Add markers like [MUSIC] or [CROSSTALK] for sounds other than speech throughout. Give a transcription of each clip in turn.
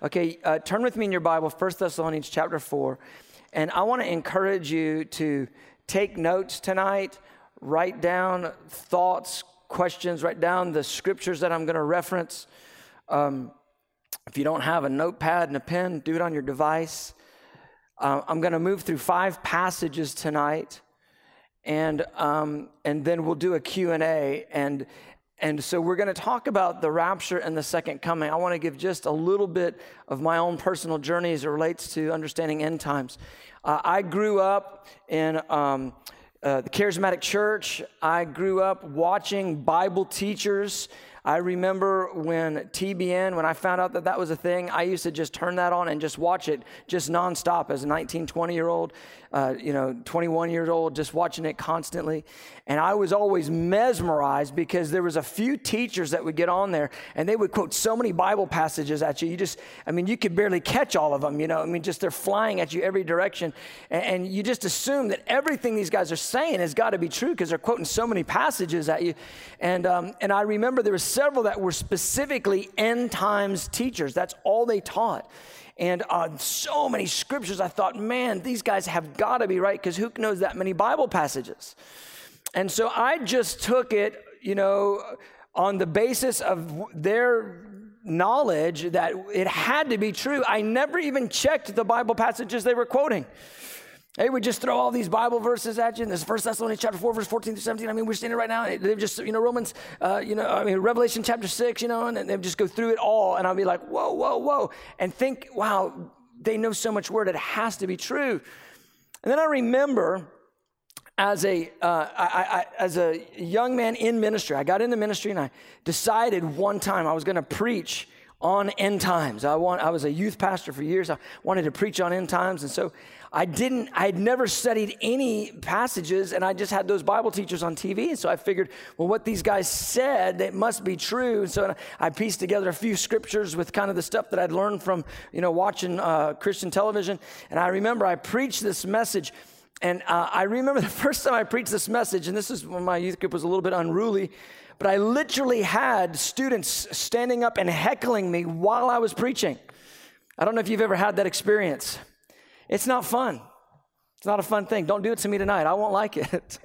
Okay, uh, turn with me in your Bible, 1 Thessalonians chapter 4. And I want to encourage you to take notes tonight, write down thoughts, questions, write down the scriptures that I'm going to reference. Um, if you don't have a notepad and a pen, do it on your device. Uh, I'm going to move through five passages tonight, and um, and then we'll do a Q and A. And and so we're going to talk about the rapture and the second coming. I want to give just a little bit of my own personal journey as it relates to understanding end times. Uh, I grew up in um, uh, the charismatic church. I grew up watching Bible teachers I remember when TBN, when I found out that that was a thing, I used to just turn that on and just watch it just nonstop as a 19, 20 year old, uh, you know, 21 years old, just watching it constantly. And I was always mesmerized because there was a few teachers that would get on there and they would quote so many Bible passages at you. You just, I mean, you could barely catch all of them, you know, I mean, just they're flying at you every direction. And, and you just assume that everything these guys are saying has got to be true because they're quoting so many passages at you. And, um, and I remember there were several that were specifically end times teachers. That's all they taught. And uh, so many scriptures, I thought, man, these guys have got to be right because who knows that many Bible passages? And so I just took it, you know, on the basis of their knowledge that it had to be true. I never even checked the Bible passages they were quoting. They would just throw all these Bible verses at you. And this First Thessalonians chapter 4, verse 14 to 17. I mean, we're standing right now. They've just, you know, Romans, uh, you know, I mean, Revelation chapter 6, you know, and they just go through it all. And I'll be like, whoa, whoa, whoa. And think, wow, they know so much word. It has to be true. And then I remember as a, uh, I, I, as a young man in ministry, I got into ministry and I decided one time I was going to preach on end times. I, want, I was a youth pastor for years. I wanted to preach on end times. And so I didn't, I had never studied any passages and I just had those Bible teachers on TV. And so I figured, well, what these guys said, it must be true. And so I pieced together a few scriptures with kind of the stuff that I'd learned from, you know, watching uh, Christian television. And I remember I preached this message. And uh, I remember [LAUGHS] the first time I preached this message, and this is when my youth group was a little bit unruly, but I literally had students standing up and heckling me while I was preaching. I don't know if you've ever had that experience. It's not fun. It's not a fun thing. Don't do it to me tonight. I won't like it.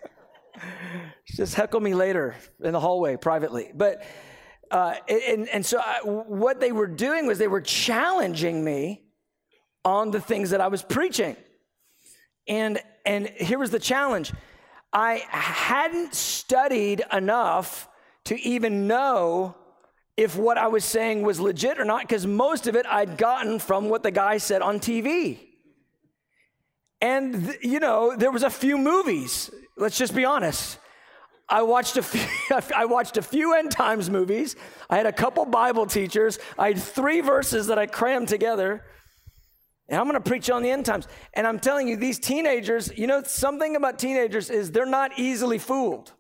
[LAUGHS] Just heckle me later in the hallway privately. But, uh, and, and so I, what they were doing was they were challenging me on the things that I was preaching. And, and here was the challenge I hadn't studied enough to even know if what I was saying was legit or not, because most of it I'd gotten from what the guy said on TV. And, you know, there was a few movies. Let's just be honest. I watched a few, [LAUGHS] I watched a few end times movies. I had a couple Bible teachers. I had three verses that I crammed together. And I'm going to preach on the end times. And I'm telling you, these teenagers, you know, something about teenagers is they're not easily fooled.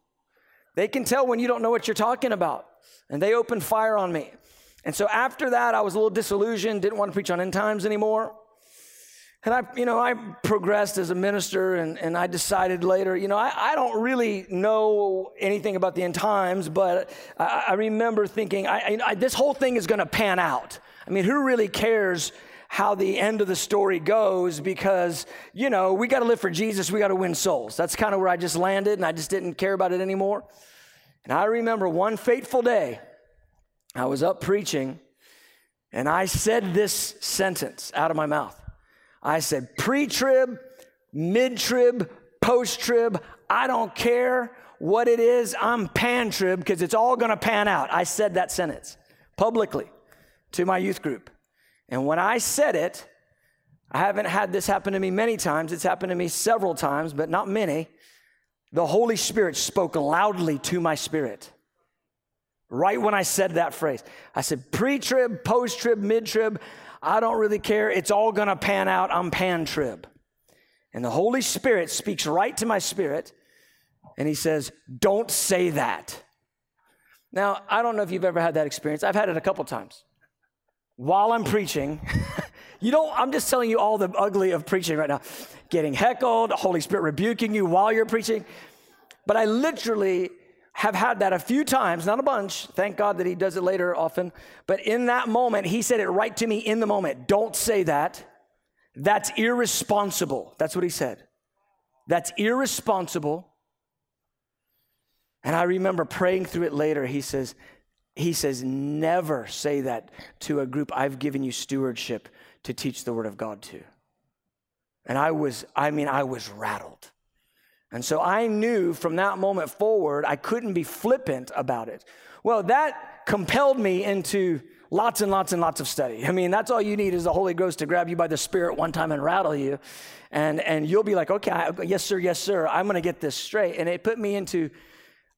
They can tell when you don't know what you're talking about. And they opened fire on me. And so after that, I was a little disillusioned, didn't want to preach on end times anymore. And I, you know, I progressed as a minister and, and I decided later, you know, I, I don't really know anything about the end times, but I, I remember thinking, I, I, this whole thing is going to pan out. I mean, who really cares how the end of the story goes because, you know, we got to live for Jesus, we got to win souls. That's kind of where I just landed and I just didn't care about it anymore. And I remember one fateful day, I was up preaching and I said this sentence out of my mouth. I said, pre trib, mid trib, post trib, I don't care what it is, I'm pan trib because it's all going to pan out. I said that sentence publicly to my youth group. And when I said it, I haven't had this happen to me many times. It's happened to me several times, but not many. The Holy Spirit spoke loudly to my spirit. Right when I said that phrase, I said pre trib, post trib, mid trib. I don't really care. It's all going to pan out. I'm pan trib. And the Holy Spirit speaks right to my spirit and he says, Don't say that. Now, I don't know if you've ever had that experience. I've had it a couple times. While I'm preaching, [LAUGHS] you don't, I'm just telling you all the ugly of preaching right now. Getting heckled, Holy Spirit rebuking you while you're preaching. But I literally have had that a few times, not a bunch. Thank God that he does it later often. But in that moment, he said it right to me in the moment. Don't say that. That's irresponsible. That's what he said. That's irresponsible. And I remember praying through it later. He says, he says, never say that to a group I've given you stewardship to teach the word of God to. And I was, I mean, I was rattled. And so I knew from that moment forward, I couldn't be flippant about it. Well, that compelled me into lots and lots and lots of study. I mean, that's all you need is the Holy Ghost to grab you by the Spirit one time and rattle you. And, and you'll be like, okay, I, yes, sir, yes, sir, I'm going to get this straight. And it put me into,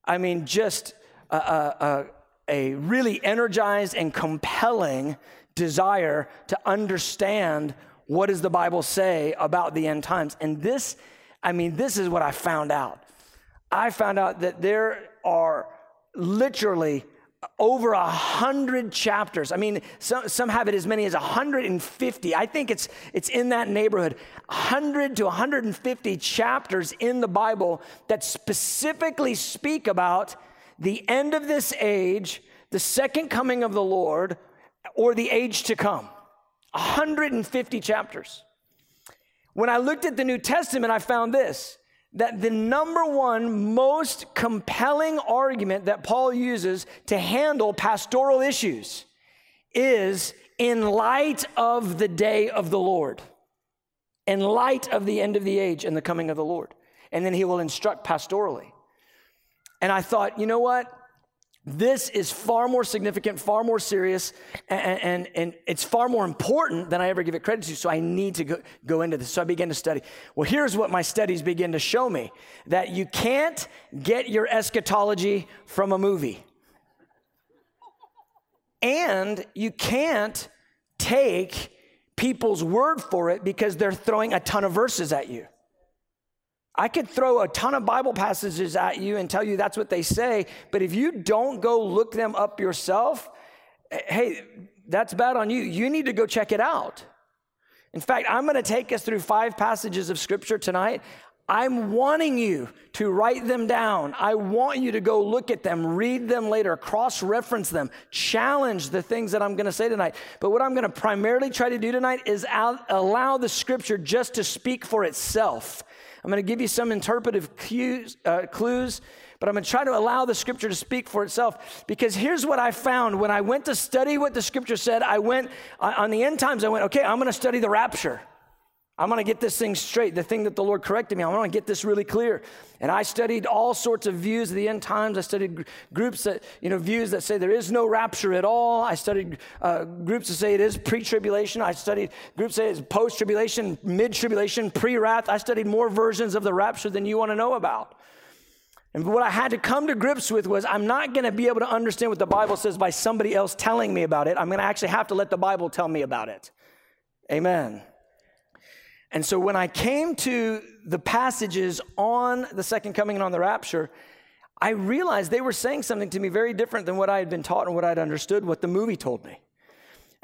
I mean, just a, a, a, a really energized and compelling desire to understand what does the Bible say about the end times. And this, I mean, this is what I found out. I found out that there are literally over a hundred chapters. I mean, some, some have it as many as 150. I think it's it's in that neighborhood. 100 to 150 chapters in the Bible that specifically speak about the end of this age, the second coming of the Lord, or the age to come. 150 chapters. When I looked at the New Testament, I found this that the number one most compelling argument that Paul uses to handle pastoral issues is in light of the day of the Lord, in light of the end of the age and the coming of the Lord. And then he will instruct pastorally. And I thought, you know what? This is far more significant, far more serious, and, and, and, it's far more important than I ever give it credit to. So I need to go, go into this. So I began to study. Well, here's what my studies begin to show me that you can't get your eschatology from a movie. And you can't take people's word for it because they're throwing a ton of verses at you. I could throw a ton of Bible passages at you and tell you that's what they say, but if you don't go look them up yourself, eh, hey, that's bad on you. You need to go check it out. In fact, I'm going to take us through five passages of scripture tonight. I'm wanting you to write them down. I want you to go look at them, read them later, cross reference them, challenge the things that I'm going to say tonight. But what I'm going to primarily try to do tonight is allow the scripture just to speak for itself I'm going to give you some interpretive cues, uh, clues, but I'm going to try to allow the scripture to speak for itself. Because here's what I found when I went to study what the scripture said. I went on the end times, I went, okay, I'm going to study the rapture. I'm going to get this thing straight, the thing that the Lord corrected me. I want to get this really clear. And I studied all sorts of views of the end times. I studied groups that, you know, views that say there is no rapture at all. I studied uh, groups that say it is pre tribulation. I studied groups that say it's post tribulation, mid tribulation, pre wrath. I studied more versions of the rapture than you want to know about. And what I had to come to grips with was I'm not going to be able to understand what the Bible says by somebody else telling me about it. I'm going to actually have to let the Bible tell me about it. Amen. And so when I came to the passages on the second coming and on the rapture, I realized they were saying something to me very different than what I had been taught and what I'd understood, what the movie told me.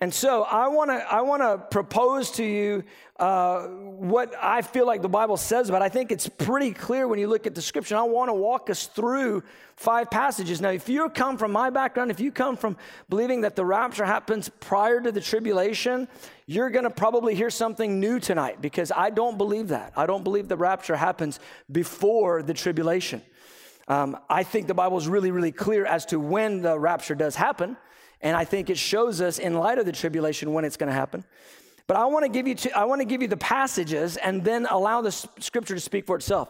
And so I want to I want to propose to you uh, what I feel like the Bible says but I think it's pretty clear when you look at the scripture. I want to walk us through five passages. Now, if you come from my background, if you come from believing that the rapture happens prior to the tribulation, you're going to probably hear something new tonight because I don't believe that. I don't believe the rapture happens before the tribulation. Um, I think the Bible is really, really clear as to when the rapture does happen. And I think it shows us in light of the tribulation when it's going to happen. But I want to give you two, I want to give you the passages and then allow the scripture to speak for itself.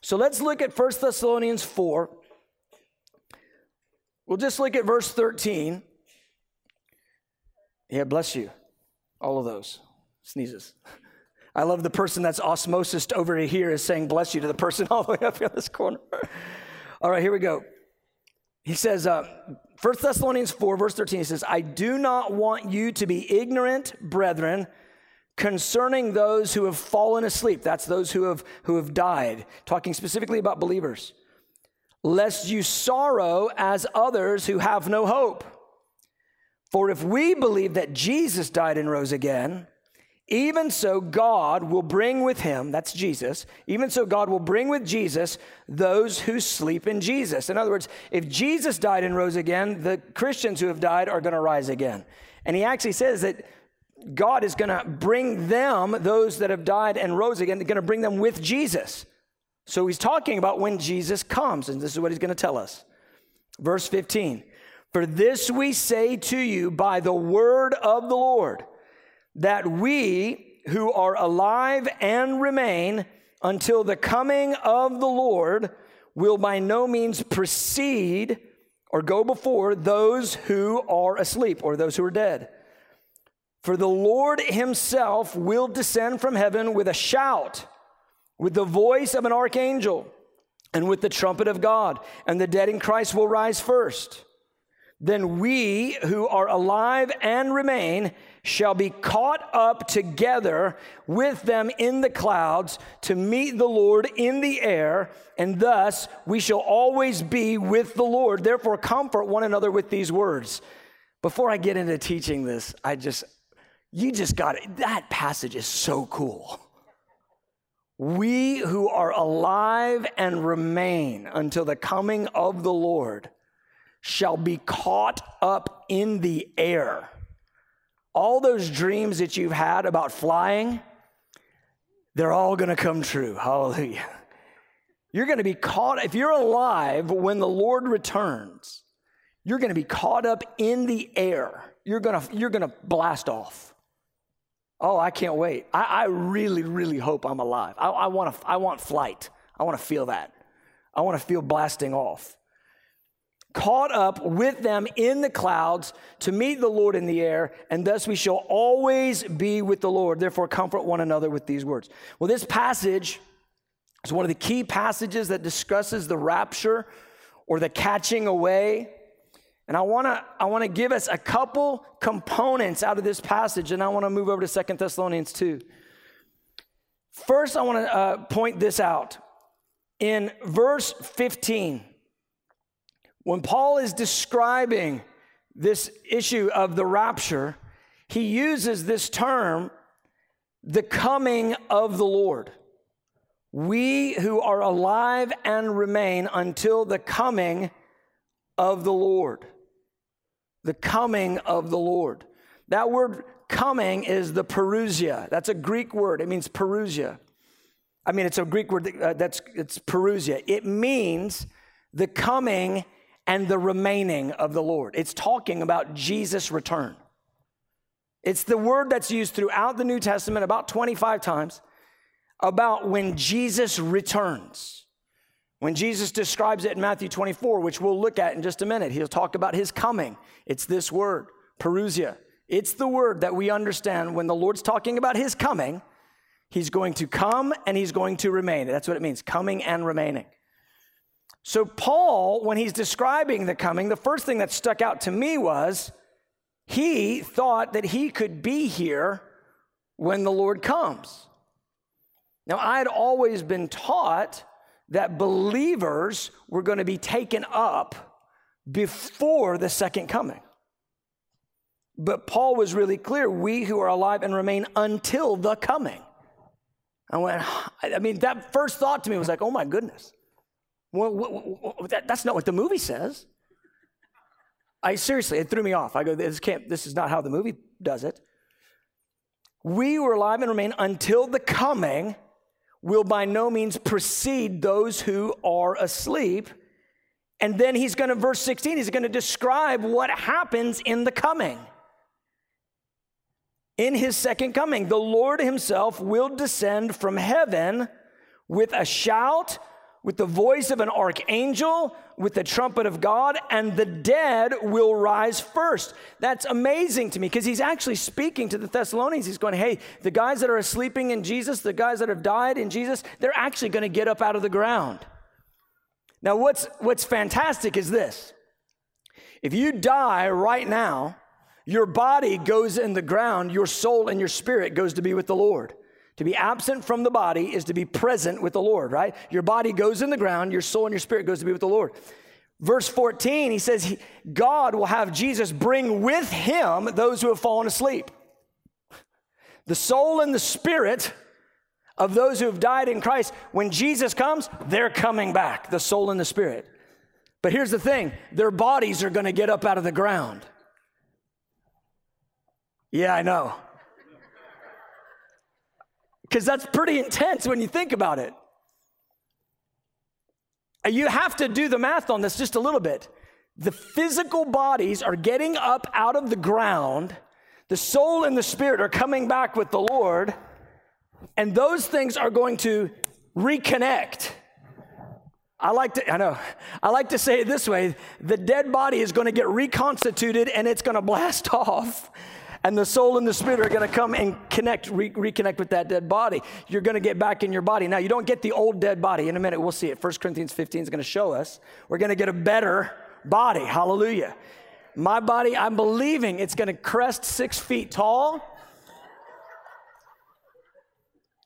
So let's look at 1 Thessalonians 4. We'll just look at verse 13. Yeah, bless you. All of those. Sneezes. [LAUGHS] I love the person that's osmosis over here is saying bless you to the person [LAUGHS] all the way up here in this corner. [LAUGHS] All right, here we go. He says, uh, 1 Thessalonians 4, verse 13, he says, I do not want you to be ignorant, brethren, concerning those who have fallen asleep. That's those who have, who have died, talking specifically about believers. Lest you sorrow as others who have no hope. For if we believe that Jesus died and rose again, Even so, God will bring with him, that's Jesus, even so, God will bring with Jesus those who sleep in Jesus. In other words, if Jesus died and rose again, the Christians who have died are going to rise again. And he actually says that God is going to bring them, those that have died and rose again, going to bring them with Jesus. So he's talking about when Jesus comes, and this is what he's going to tell us. Verse 15 For this we say to you by the word of the Lord that we who are alive and remain until the coming of the Lord will by no means precede or go before those who are asleep or those who are dead. For the Lord himself will descend from heaven with a shout, with the voice of an archangel, and with the trumpet of God, and the dead in Christ will rise first. Then we who are alive and remain shall be caught up together with them in the clouds to meet the Lord in the air, and thus we shall always be with the Lord. Therefore, comfort one another with these words. Before I get into teaching this, I just, you just got it. That passage is so cool. We who are alive and remain until the coming of the Lord shall be caught up in the air all those dreams that you've had about flying, they're all going to come true. [LAUGHS] Hallelujah. You're going to be caught, if you're alive when the Lord returns, you're going to be caught up in the air. You're going to, you're going to blast off. Oh, I can't wait. I, I really, really hope I'm alive. I, I, want I want flight. I want to feel that. I want to feel blasting off caught up with them in the clouds to meet the Lord in the air, and thus we shall always be with the Lord. Therefore, comfort one another with these words. Well, this passage is one of the key passages that discusses the rapture or the catching away. And I want to I want to give us a couple components out of this passage, and I want to move over to Second Thessalonians 2. First, I want to uh, point this out. In verse 15, when Paul is describing this issue of the rapture, he uses this term, the coming of the Lord. We who are alive and remain until the coming of the Lord. The coming of the Lord. That word coming is the parousia. That's a Greek word. It means parousia. I mean, it's a Greek word uh, that's it's parousia. It means the coming and the remaining of the Lord. It's talking about Jesus' return. It's the word that's used throughout the New Testament about 25 times about when Jesus returns. When Jesus describes it in Matthew 24, which we'll look at in just a minute, he'll talk about his coming. It's this word, parousia. It's the word that we understand when the Lord's talking about his coming, he's going to come and he's going to remain. That's what it means, coming and remaining. So, Paul, when he's describing the coming, the first thing that stuck out to me was he thought that he could be here when the Lord comes. Now, I had always been taught that believers were going to be taken up before the second coming. But Paul was really clear we who are alive and remain until the coming. I went, I mean, that first thought to me was like, oh my goodness. Well, that, that's not what the movie says. I seriously, it threw me off. I go, this can't, this is not how the movie does it. We who are alive and remain until the coming will by no means precede those who are asleep. And then he's going to, verse 16, he's going to describe what happens in the coming. In his second coming, the Lord himself will descend from heaven with a shout with the voice of an archangel, with the trumpet of God, and the dead will rise first. That's amazing to me because he's actually speaking to the Thessalonians. He's going, hey, the guys that are sleeping in Jesus, the guys that have died in Jesus, they're actually going to get up out of the ground. Now, what's, what's fantastic is this if you die right now, your body goes in the ground, your soul and your spirit goes to be with the Lord. To be absent from the body is to be present with the Lord, right? Your body goes in the ground, your soul and your spirit goes to be with the Lord. Verse 14, he says, God will have Jesus bring with him those who have fallen asleep. The soul and the spirit of those who have died in Christ, when Jesus comes, they're coming back, the soul and the spirit. But here's the thing their bodies are going to get up out of the ground. Yeah, I know. Because that's pretty intense when you think about it. You have to do the math on this just a little bit. The physical bodies are getting up out of the ground, the soul and the spirit are coming back with the Lord, and those things are going to reconnect. I like to, I know, I like to say it this way the dead body is going to get reconstituted and it's going to blast [LAUGHS] off and the soul and the spirit are going to come and connect, re- reconnect with that dead body. You're going to get back in your body. Now, you don't get the old dead body. In a minute, we'll see it. 1 Corinthians 15 is going to show us. We're going to get a better body. Hallelujah. My body, I'm believing it's going to crest six feet tall.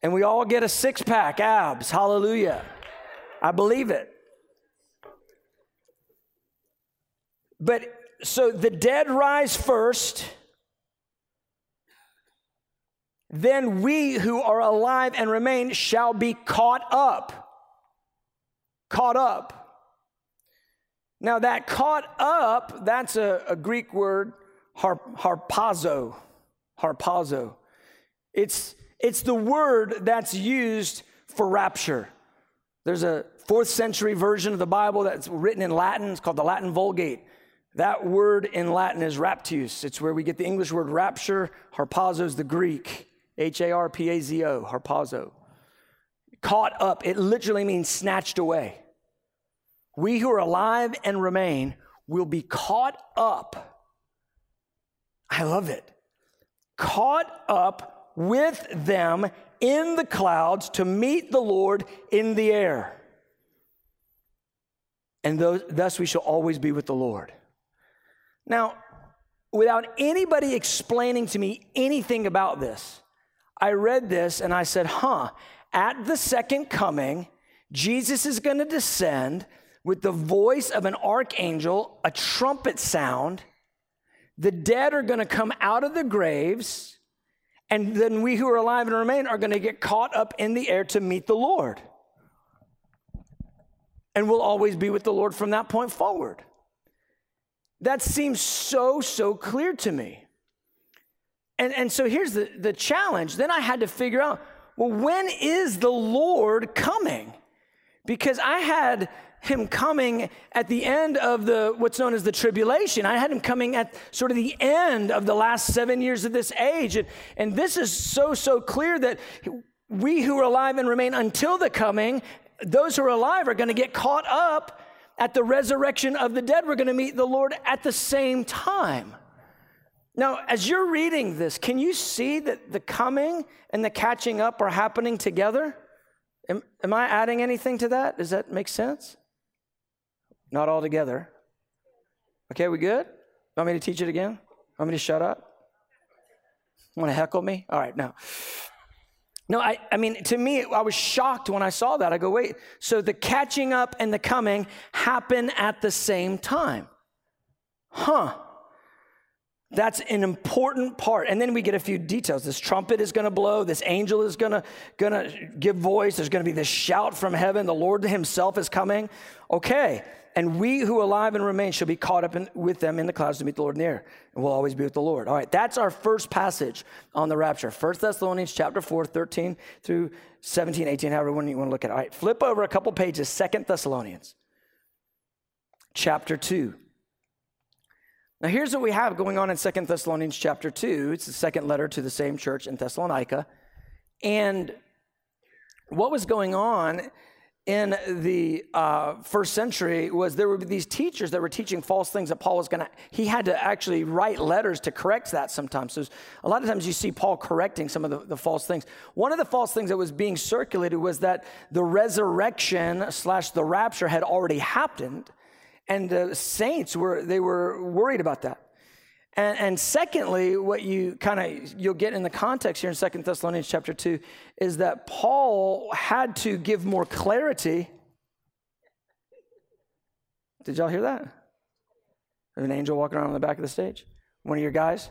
And we all get a six pack abs. Hallelujah. I believe it. But so the dead rise first then we who are alive and remain shall be caught up. Caught up. Now, that caught up, that's a, a Greek word, har, harpazo. Harpazo. It's, it's the word that's used for rapture. There's a fourth century version of the Bible that's written in Latin. It's called the Latin Vulgate. That word in Latin is raptus. It's where we get the English word rapture. Harpazo is the Greek. H A R P A Z O, harpazo. Caught up, it literally means snatched away. We who are alive and remain will be caught up. I love it. Caught up with them in the clouds to meet the Lord in the air. And thus we shall always be with the Lord. Now, without anybody explaining to me anything about this, I read this and I said, huh, at the second coming, Jesus is going to descend with the voice of an archangel, a trumpet sound. The dead are going to come out of the graves, and then we who are alive and remain are going to get caught up in the air to meet the Lord. And we'll always be with the Lord from that point forward. That seems so, so clear to me. And, and so here's the, the challenge. Then I had to figure out well, when is the Lord coming? Because I had him coming at the end of the what's known as the tribulation. I had him coming at sort of the end of the last seven years of this age. And, and this is so, so clear that we who are alive and remain until the coming, those who are alive are going to get caught up at the resurrection of the dead. We're going to meet the Lord at the same time. Now, as you're reading this, can you see that the coming and the catching up are happening together? Am, am I adding anything to that? Does that make sense? Not all together. Okay, we good? Want me to teach it again? Want me to shut up? Want to heckle me? All right, now. No, I, I mean, to me, I was shocked when I saw that. I go, wait, so the catching up and the coming happen at the same time. Huh. That's an important part. And then we get a few details. This trumpet is going to blow. This angel is going to, going to give voice. There's going to be this shout from heaven. The Lord himself is coming. Okay. And we who alive and remain shall be caught up in, with them in the clouds to meet the Lord in the air. And we'll always be with the Lord. All right. That's our first passage on the rapture. 1 Thessalonians chapter 4, 13 through 17, 18, however one you want to look at. All right. Flip over a couple pages. Second Thessalonians chapter 2. Now, here's what we have going on in Second Thessalonians chapter 2. It's the second letter to the same church in Thessalonica. And what was going on in the uh, first century was there were these teachers that were teaching false things that Paul was going to, he had to actually write letters to correct that sometimes. So a lot of times you see Paul correcting some of the, the false things. One of the false things that was being circulated was that the resurrection slash the rapture had already happened and the saints were they were worried about that. And, and secondly what you kind of you'll get in the context here in Second thessalonians chapter 2 is that paul had to give more clarity. Did y'all hear that? There's an angel walking around on the back of the stage. One of your guys.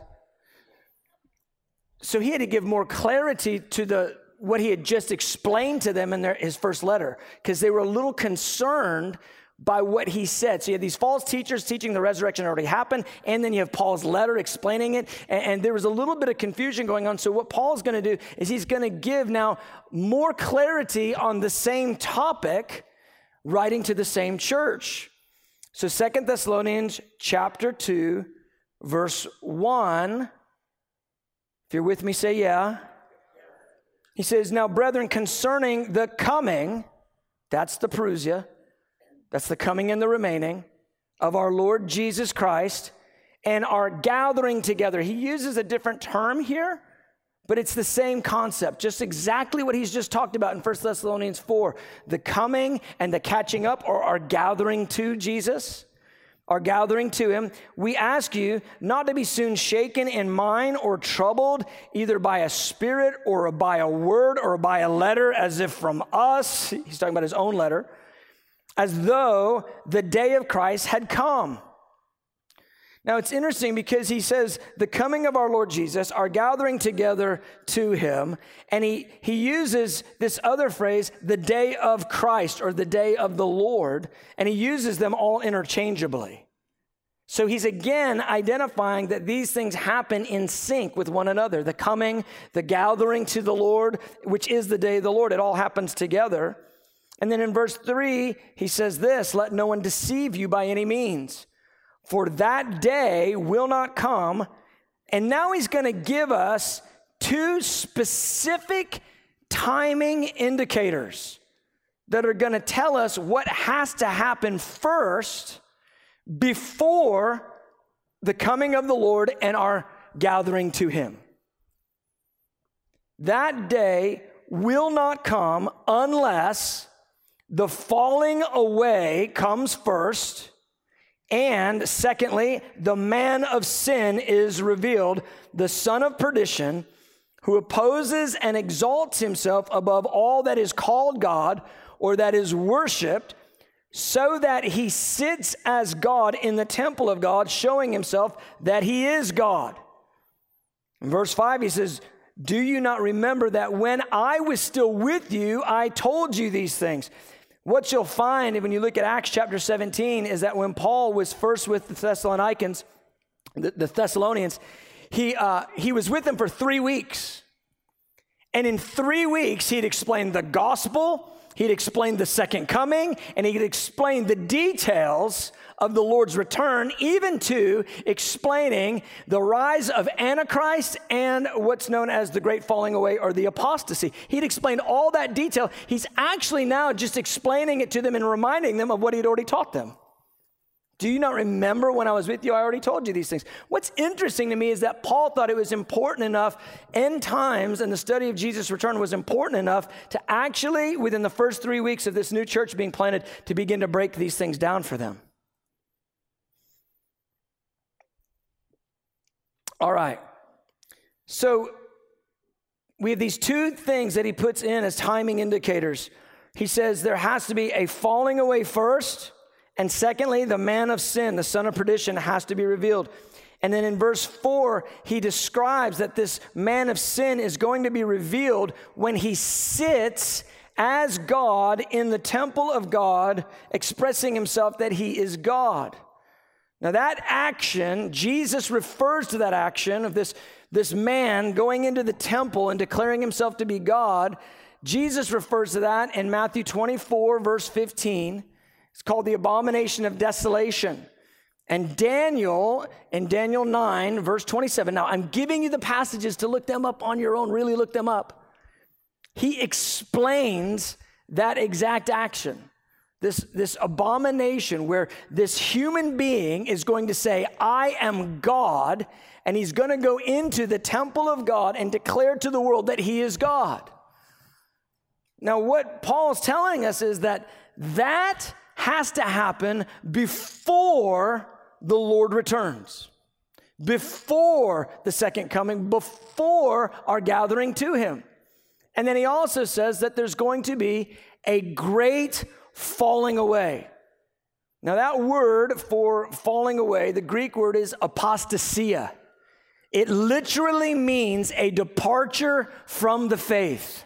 So he had to give more clarity to the what he had just explained to them in their, his first letter because they were a little concerned by what he said. So you have these false teachers teaching the resurrection already happened, and then you have Paul's letter explaining it, and, and there was a little bit of confusion going on. So what Paul's going to do is he's going to give now more clarity on the same topic, writing to the same church. So Second Thessalonians chapter 2, verse 1 if you're with me, say yeah. He says, Now, brethren, concerning the coming, that's the Parousia, that's the coming and the remaining of our Lord Jesus Christ, and our gathering together. He uses a different term here, but it's the same concept, just exactly what he's just talked about in 1 Thessalonians 4 the coming and the catching up or our gathering to Jesus are gathering to him, we ask you not to be soon shaken in mind or troubled, either by a spirit or by a word or by a letter, as if from us. He's talking about his own letter, as though the day of Christ had come. Now it's interesting because he says the coming of our Lord Jesus, our gathering together to him, and he, he uses this other phrase, the day of Christ or the day of the Lord, and he uses them all interchangeably. So he's again identifying that these things happen in sync with one another. The coming, the gathering to the Lord, which is the day of the Lord, it all happens together. And then in verse 3, he says this Let no one deceive you by any means for that day will not come. And now he's going to give us two specific timing indicators that are going to tell us what has to happen first before the coming of the Lord and our gathering to him. That day will not come unless the falling away comes first and secondly, the man of sin is revealed, the son of perdition, who opposes and exalts himself above all that is called God or that is worshiped, so that he sits as God in the temple of God, showing himself that he is God. In verse 5, he says, Do you not remember that when I was still with you, I told you these things? What you'll find when you look at Acts chapter 17 is that when Paul was first with the Thessalonians, the, the Thessalonians, he, uh, he was with them for three weeks. And in three weeks, he'd explained the gospel, he'd explained the second coming, and he'd explained the details of the Lord's return, even to explaining the rise of Antichrist and what's known as the great falling away or the apostasy. He'd explained all that detail. He's actually now just explaining it to them and reminding them of what he'd already taught them. Do you not remember when I was with you? I already told you these things. What's interesting to me is that Paul thought it was important enough, end times and the study of Jesus' return was important enough to actually, within the first three weeks of this new church being planted, to begin to break these things down for them. All right. So we have these two things that he puts in as timing indicators. He says there has to be a falling away first, and secondly, the man of sin, the son of perdition, has to be revealed. And then in verse 4, he describes that this man of sin is going to be revealed when he sits as God in the temple of God, expressing himself that he is God. Now, that action, Jesus refers to that action of this, this man going into the temple and declaring himself to be God. Jesus refers to that in Matthew 24, verse 15. It's called the abomination of desolation. And Daniel, in Daniel 9, verse 27, now I'm giving you the passages to look them up on your own, really look them up. He explains that exact action this, this abomination where this human being is going to say, I am God, and he's going to go into the temple of God and declare to the world that he is God. Now, what Paul's telling us is that that has to happen before the Lord returns, before the second coming, before our gathering to him. And then he also says that there's going to be a great falling away. Now, that word for falling away, the Greek word is apostasia. It literally means a departure from the faith.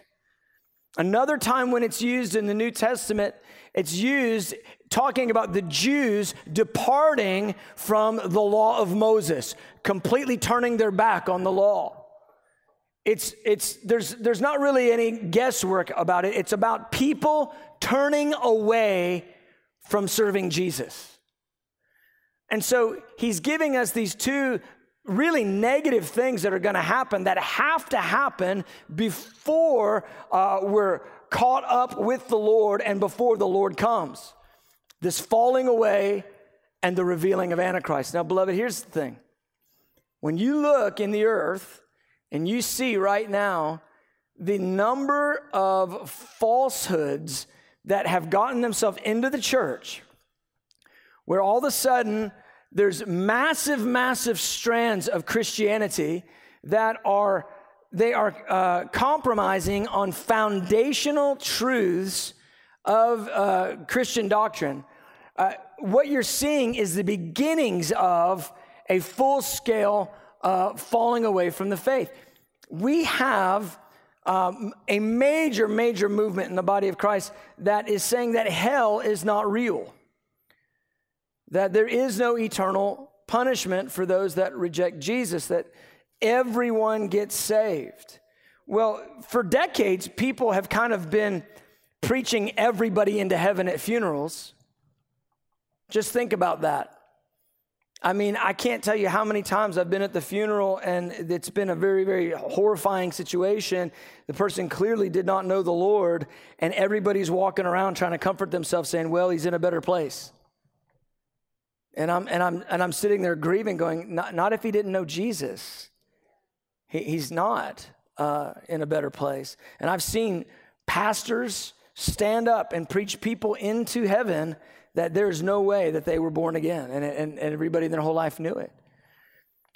Another time when it's used in the New Testament, it's used talking about the Jews departing from the law of Moses, completely turning their back on the law. It's, it's, there's, there's not really any guesswork about it. It's about people turning away from serving Jesus. And so he's giving us these two really negative things that are going to happen that have to happen before uh, we're caught up with the Lord and before the Lord comes. This falling away and the revealing of Antichrist. Now, beloved, here's the thing. When you look in the earth and you see right now the number of falsehoods that have gotten themselves into the church, where all of a sudden there's massive, massive strands of Christianity that are they are uh, compromising on foundational truths of uh, Christian doctrine. Uh, what you're seeing is the beginnings of a full scale uh, falling away from the faith. We have um, a major, major movement in the body of Christ that is saying that hell is not real that there is no eternal punishment for those that reject Jesus, that everyone gets saved. Well, for decades, people have kind of been preaching everybody into heaven at funerals. Just think about that. I mean, I can't tell you how many times I've been at the funeral and it's been a very, very horrifying situation. The person clearly did not know the Lord, and everybody's walking around trying to comfort themselves, saying, Well, he's in a better place. And I'm, and I'm, and I'm sitting there grieving, going, not, not if he didn't know Jesus. He, he's not uh, in a better place. And I've seen pastors stand up and preach people into heaven that there's no way that they were born again. And, and, and everybody in their whole life knew it.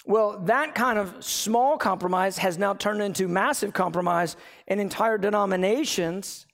Well, that kind of small compromise has now turned into massive compromise, and entire denominations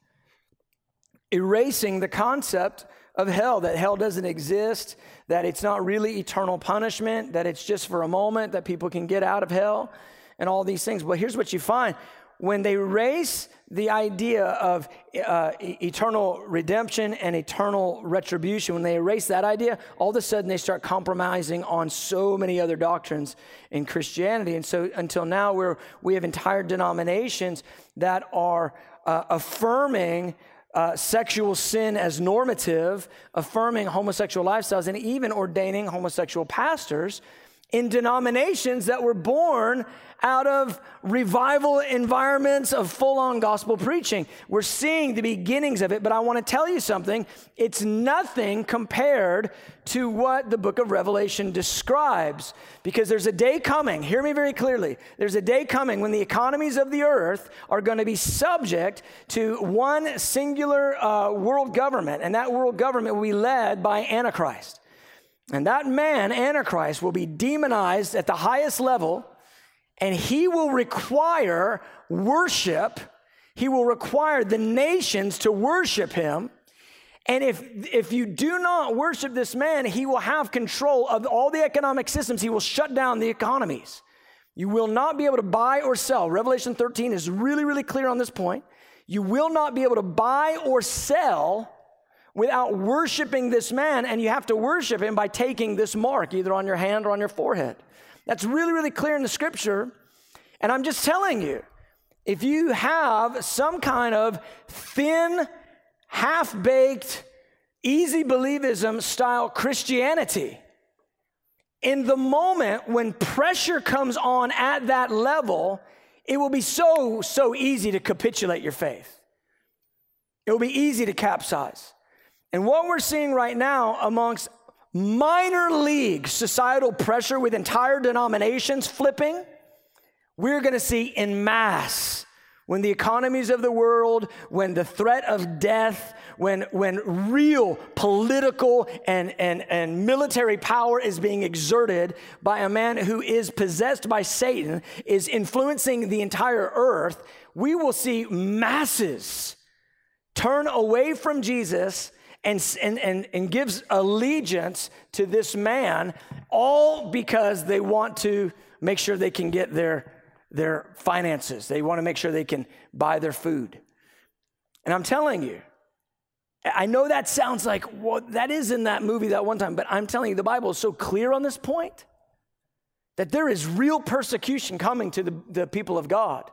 erasing the concept of hell, that hell doesn't exist, that it's not really eternal punishment, that it's just for a moment that people can get out of hell, and all these things. But here's what you find when they race the idea of uh, eternal redemption and eternal retribution, when they erase that idea, all of a sudden they start compromising on so many other doctrines in Christianity. And so until now, we're, we have entire denominations that are uh, affirming uh, sexual sin as normative, affirming homosexual lifestyles, and even ordaining homosexual pastors in denominations that were born out of revival environments of full on gospel preaching. We're seeing the beginnings of it, but I want to tell you something. It's nothing compared to what the book of Revelation describes because there's a day coming, hear me very clearly. There's a day coming when the economies of the earth are going to be subject to one singular uh, world government, and that world government will be led by Antichrist. And that man, Antichrist, will be demonized at the highest level and he will require worship. He will require the nations to worship him. And if, if you do not worship this man, he will have control of all the economic systems. He will shut down the economies. You will not be able to buy or sell. Revelation 13 is really, really clear on this point. You will not be able to buy or sell without worshiping this man, and you have to worship him by taking this mark either on your hand or on your forehead. That's really, really clear in the scripture. And I'm just telling you, if you have some kind of thin, half baked, easy believism style Christianity, in the moment when pressure comes on at that level, it will be so, so easy to capitulate your faith. It will be easy to capsize. And what we're seeing right now amongst minor league societal pressure with entire denominations flipping, we're going to see in mass when the economies of the world, when the threat of death, when, when real political and, and, and military power is being exerted by a man who is possessed by Satan, is influencing the entire earth, we will see masses turn away from Jesus and, and, and, and gives allegiance to this man, all because they want to make sure they can get their, their finances. They want to make sure they can buy their food. And I'm telling you, I know that sounds like, well, that is in that movie that one time, but I'm telling you, the Bible is so clear on this point that there is real persecution coming to the, the people of God.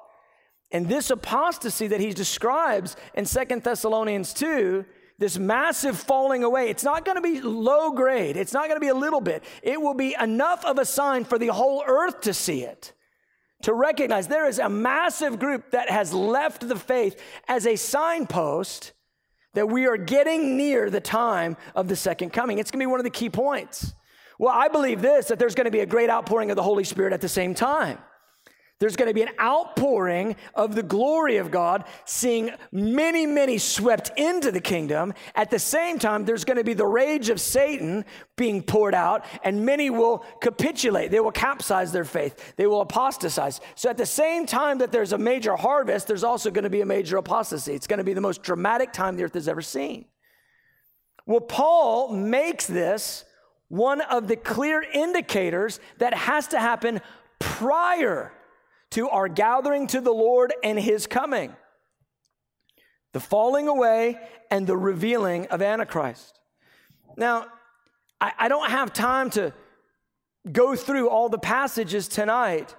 And this apostasy that he describes in Second Thessalonians 2, this massive falling away, it's not going to be low grade. It's not going to be a little bit. It will be enough of a sign for the whole earth to see it, to recognize there is a massive group that has left the faith as a signpost that we are getting near the time of the second coming. It's going to be one of the key points. Well, I believe this that there's going to be a great outpouring of the Holy Spirit at the same time. There's going to be an outpouring of the glory of God, seeing many, many swept into the kingdom. At the same time, there's going to be the rage of Satan being poured out, and many will capitulate. They will capsize their faith. They will apostatize. So, at the same time that there's a major harvest, there's also going to be a major apostasy. It's going to be the most dramatic time the earth has ever seen. Well, Paul makes this one of the clear indicators that has to happen prior to our gathering to the Lord and his coming the falling away and the revealing of Antichrist. Now, I, I, don't have time to go through all the passages tonight,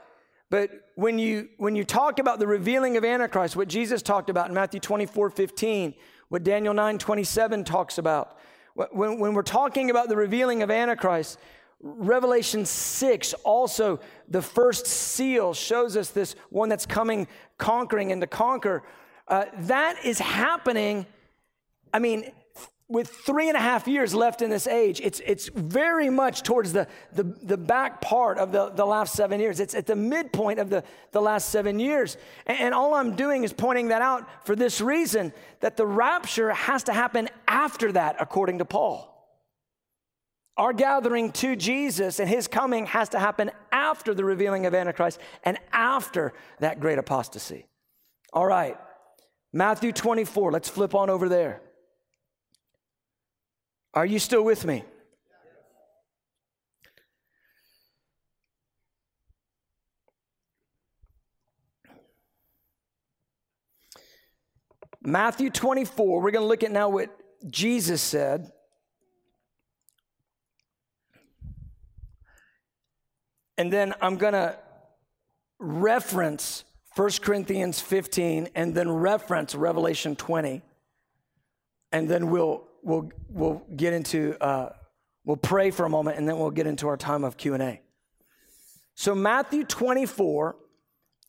but when you when you talk about the revealing of Antichrist, what Jesus talked about in Matthew 24, 15, what Daniel 9, 27 talks about, when, when we're talking about the revealing of Antichrist, Revelation 6 also, the first seal shows us this one that's coming conquering and to conquer. Uh, that is happening, I mean, with three and a half years left in this age, it's, it's very much towards the, the, the back part of the, the last seven years. It's at the midpoint of the, the last seven years. And, and all I'm doing is pointing that out for this reason that the rapture has to happen after that, according to Paul. Our gathering to Jesus and his coming has to happen after the revealing of Antichrist and after that great apostasy. All right, Matthew 24, let's flip on over there. Are you still with me? Matthew 24, we're going to look at now what Jesus said. And then I'm going to reference 1 Corinthians 15 and then reference Revelation 20. And then we'll, we'll, we'll get into, uh, we'll pray for a moment and then we'll get into our time of Q&A. So Matthew 24,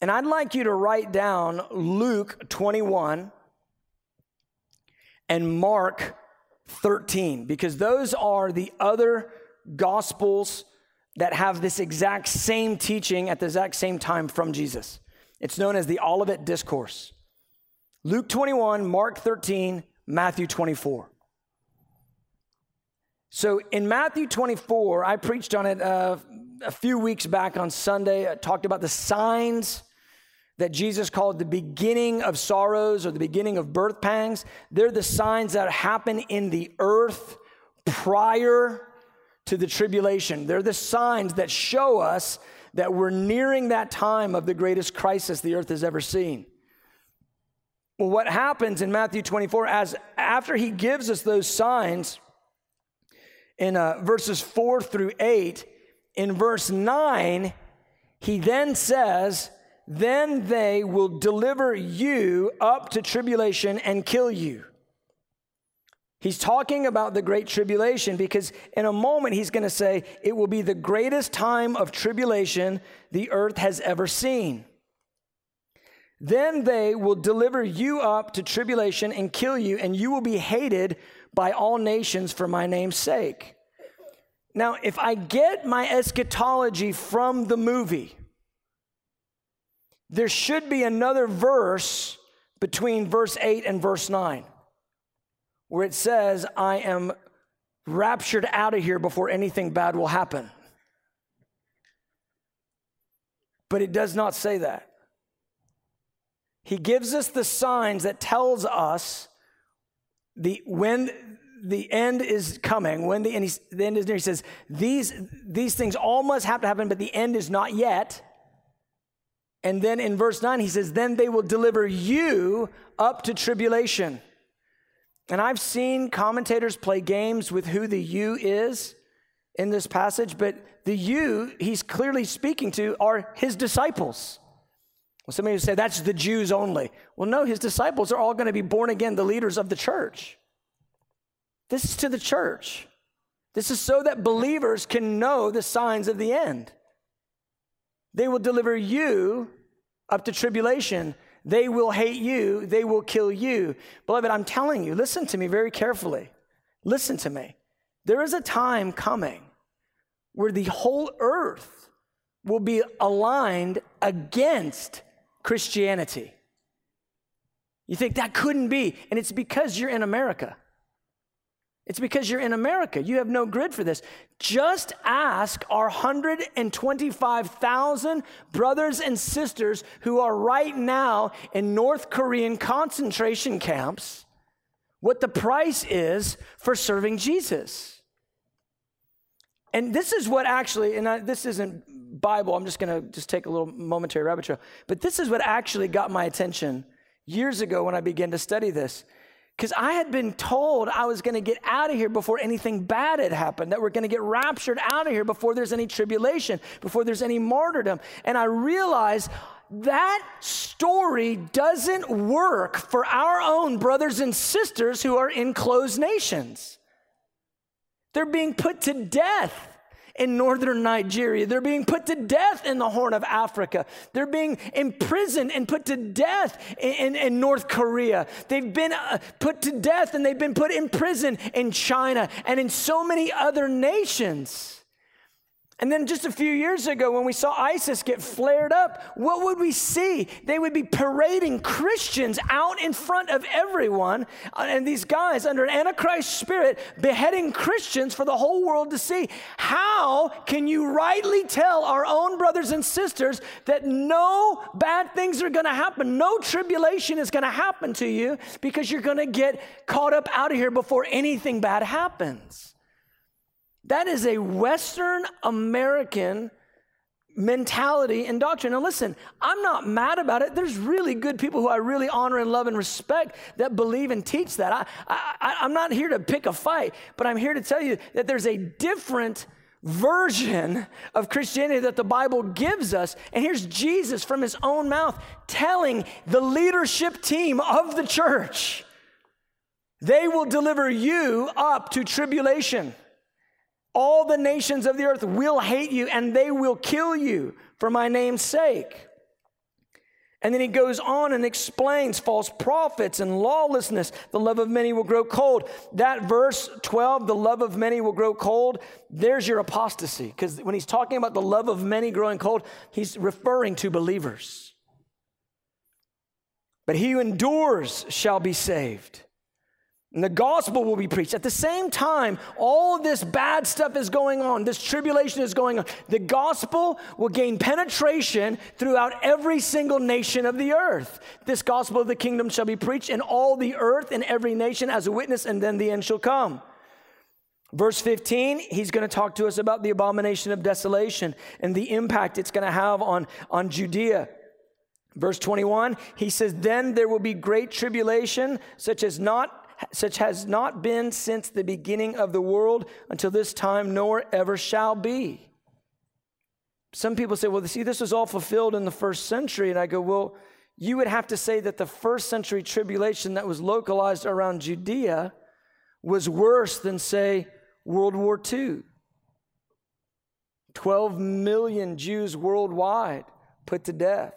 and I'd like you to write down Luke 21 and Mark 13 because those are the other gospels that have this exact same teaching at the exact same time from Jesus. It's known as the Olivet Discourse. Luke 21, Mark 13, Matthew 24. So in Matthew 24, I preached on it uh, a few weeks back on Sunday. I talked about the signs that Jesus called the beginning of sorrows or the beginning of birth pangs. They're the signs that happen in the earth prior to the tribulation. They're the signs that show us that we're nearing that time of the greatest crisis the earth has ever seen. Well, what happens in Matthew 24 as after he gives us those signs in uh, verses 4 through 8, in verse 9, he then says, Then they will deliver you up to tribulation and kill you. He's talking about the great tribulation because in a moment he's going to say it will be the greatest time of tribulation the earth has ever seen. Then they will deliver you up to tribulation and kill you, and you will be hated by all nations for my name's sake. Now, if I get my eschatology from the movie, there should be another verse between verse 8 and verse 9 where it says, I am raptured out of here before anything bad will happen. But it does not say that. He gives us the signs that tells us the when the end is coming, when the end, is, the end is near, he says, these, these things all must have to happen, but the end is not yet. And then in verse 9, he says, Then they will deliver you up to tribulation. And I've seen commentators play games with who the you is in this passage, but the you he's clearly speaking to are his disciples. Well, some of you say that's the Jews only. Well, no, his disciples are all going to be born again, the leaders of the church. This is to the church. This is so that believers can know the signs of the end. They will deliver you up to tribulation. They will hate you. They will kill you. Beloved, I'm telling you, listen to me very carefully. Listen to me. There is a time coming where the whole earth will be aligned against Christianity. You think that couldn't be, and it's because you're in America. It's because you're in America. You have no grid for this. Just ask our 125,000 brothers and sisters who are right now in North Korean concentration camps what the price is for serving Jesus. And this is what actually, and I, this isn't Bible, I'm just gonna just take a little momentary rabbit trail, but this is what actually got my attention years ago when I began to study this. Because I had been told I was going to get out of here before anything bad had happened, that we're going to get raptured out of here before there's any tribulation, before there's any martyrdom. And I realized that story doesn't work for our own brothers and sisters who are in closed nations. They're being put to death in northern Nigeria. They're being put to death in the Horn of Africa. They're being imprisoned and put to death in, in, in North Korea. They've been uh, put to death and they've been put in prison in China and in so many other nations. And then just a few years ago, when we saw ISIS get flared up, what would we see? They would be parading Christians out in front of everyone, uh, and these guys under an Antichrist spirit beheading Christians for the whole world to see. How can you rightly tell our own brothers and sisters that no bad things are going to happen? No tribulation is going to happen to you because you're going to get caught up out of here before anything bad happens. That is a Western American mentality and doctrine. Now, listen, I'm not mad about it. There's really good people who I really honor and love and respect that believe and teach that. I, I, I'm not here to pick a fight, but I'm here to tell you that there's a different version of Christianity that the Bible gives us. And here's Jesus from his own mouth telling the leadership team of the church they will deliver you up to tribulation. All the nations of the earth will hate you and they will kill you for my name's sake. And then he goes on and explains false prophets and lawlessness. The love of many will grow cold. That verse 12, the love of many will grow cold, there's your apostasy. Because when he's talking about the love of many growing cold, he's referring to believers. But he who endures shall be saved. And the gospel will be preached. At the same time, all this bad stuff is going on, this tribulation is going on. The gospel will gain penetration throughout every single nation of the earth. This gospel of the kingdom shall be preached in all the earth in every nation as a witness, and then the end shall come. Verse 15, he's going to talk to us about the abomination of desolation and the impact it's going to have on, on Judea. Verse 21, he says, Then there will be great tribulation, such as not such has not been since the beginning of the world until this time, nor ever shall be. Some people say, well, see, this was all fulfilled in the first century. And I go, well, you would have to say that the first century tribulation that was localized around Judea was worse than, say, World War II. 12 million Jews worldwide put to death.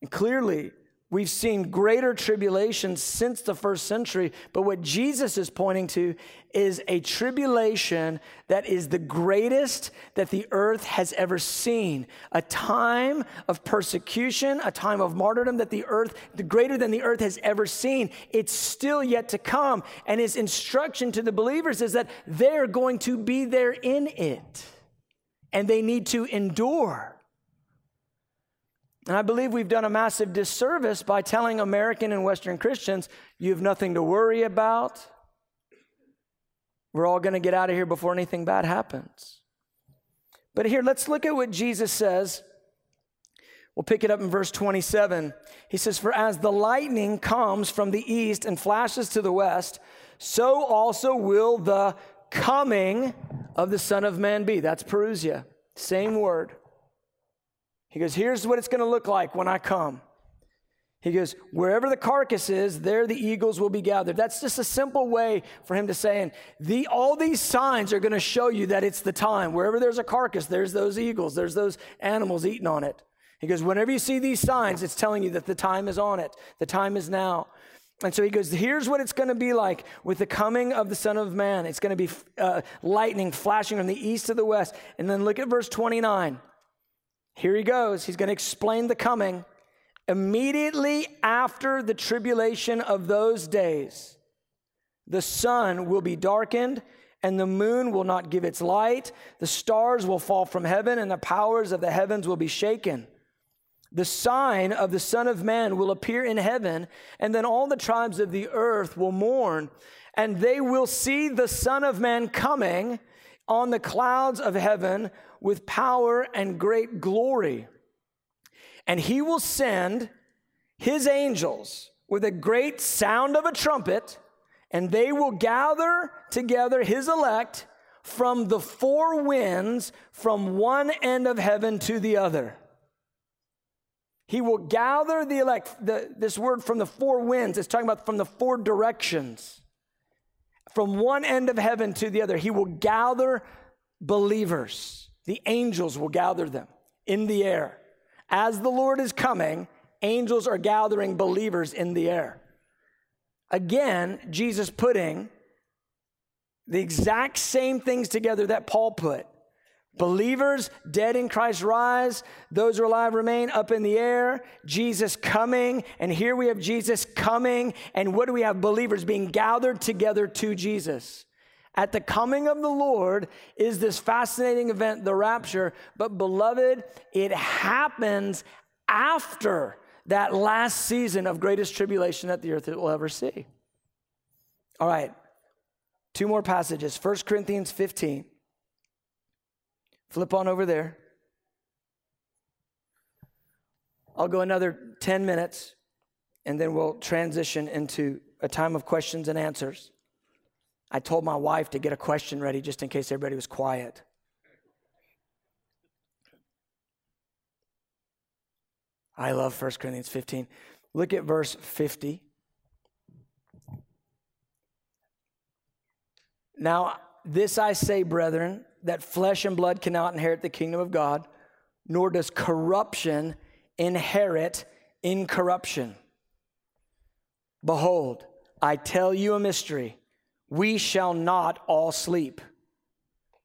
And clearly, We've seen greater tribulations since the first century, but what Jesus is pointing to is a tribulation that is the greatest that the earth has ever seen. A time of persecution, a time of martyrdom that the earth, the greater than the earth has ever seen. It's still yet to come. And his instruction to the believers is that they're going to be there in it, and they need to endure. And I believe we've done a massive disservice by telling American and Western Christians, you have nothing to worry about. We're all going to get out of here before anything bad happens. But here, let's look at what Jesus says. We'll pick it up in verse 27. He says, For as the lightning comes from the east and flashes to the west, so also will the coming of the Son of Man be. That's Parousia. Same word. He goes, Here's what it's going to look like when I come. He goes, Wherever the carcass is, there the eagles will be gathered. That's just a simple way for him to say, and the, all these signs are going to show you that it's the time. Wherever there's a carcass, there's those eagles, there's those animals eating on it. He goes, Whenever you see these signs, it's telling you that the time is on it, the time is now. And so he goes, Here's what it's going to be like with the coming of the Son of Man. It's going to be uh, lightning flashing from the east to the west. And then look at verse 29. Here he goes. He's going to explain the coming. Immediately after the tribulation of those days, the sun will be darkened and the moon will not give its light. The stars will fall from heaven and the powers of the heavens will be shaken. The sign of the Son of Man will appear in heaven, and then all the tribes of the earth will mourn, and they will see the Son of Man coming on the clouds of heaven with power and great glory. And he will send his angels with a great sound of a trumpet, and they will gather together his elect from the four winds from one end of heaven to the other. He will gather the elect. The, this word from the four winds is talking about from the four directions. From one end of heaven to the other, he will gather believers. The angels will gather them in the air. As the Lord is coming, angels are gathering believers in the air. Again, Jesus putting the exact same things together that Paul put Believers dead in Christ rise, those who are alive remain up in the air, Jesus coming, and here we have Jesus coming, and what do we have? Believers being gathered together to Jesus. At the coming of the Lord is this fascinating event, the rapture, but beloved, it happens after that last season of greatest tribulation that the earth will ever see. All right, two more passages 1 Corinthians 15. Flip on over there. I'll go another 10 minutes and then we'll transition into a time of questions and answers. I told my wife to get a question ready just in case everybody was quiet. I love 1 Corinthians 15. Look at verse 50. Now, this I say, brethren, that flesh and blood cannot inherit the kingdom of God, nor does corruption inherit incorruption. Behold, I tell you a mystery. We shall not all sleep,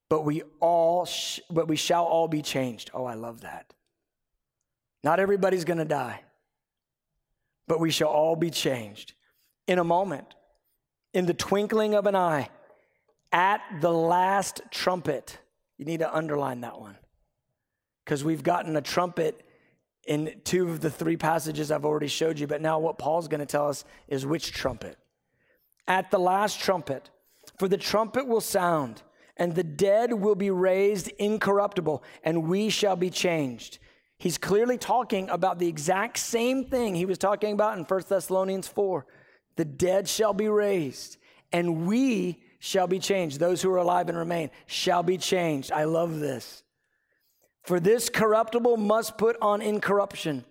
but we all sh- but we shall all be changed. Oh, I love that. Not everybody's going to die, but we shall all be changed in a moment, in the twinkling of an eye at the last trumpet. You need to underline that one because we've gotten a trumpet in two of the three passages I've already showed you, but now what Paul's going to tell us is which trumpet. At the last trumpet, for the trumpet will sound, and the dead will be raised incorruptible, and we shall be changed. He's clearly talking about the exact same thing he was talking about in 1 Thessalonians 4. The dead shall be raised, and we shall be changed. Those who are alive and remain shall be changed. I love this. For this corruptible must put on incorruption,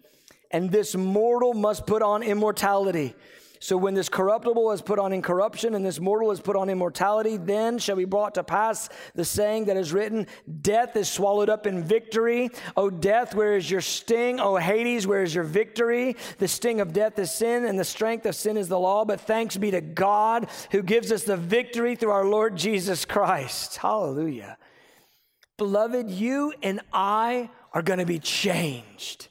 and this mortal must put on immortality. So when this corruptible is put on incorruption and this mortal is put on immortality, then shall be brought to pass the saying that is written Death is swallowed up in victory. O death, where is your sting? O Hades, where is your victory? The sting of death is sin, and the strength of sin is the law. But thanks be to God who gives us the victory through our Lord Jesus Christ. Hallelujah. Beloved, you and I are going to be changed.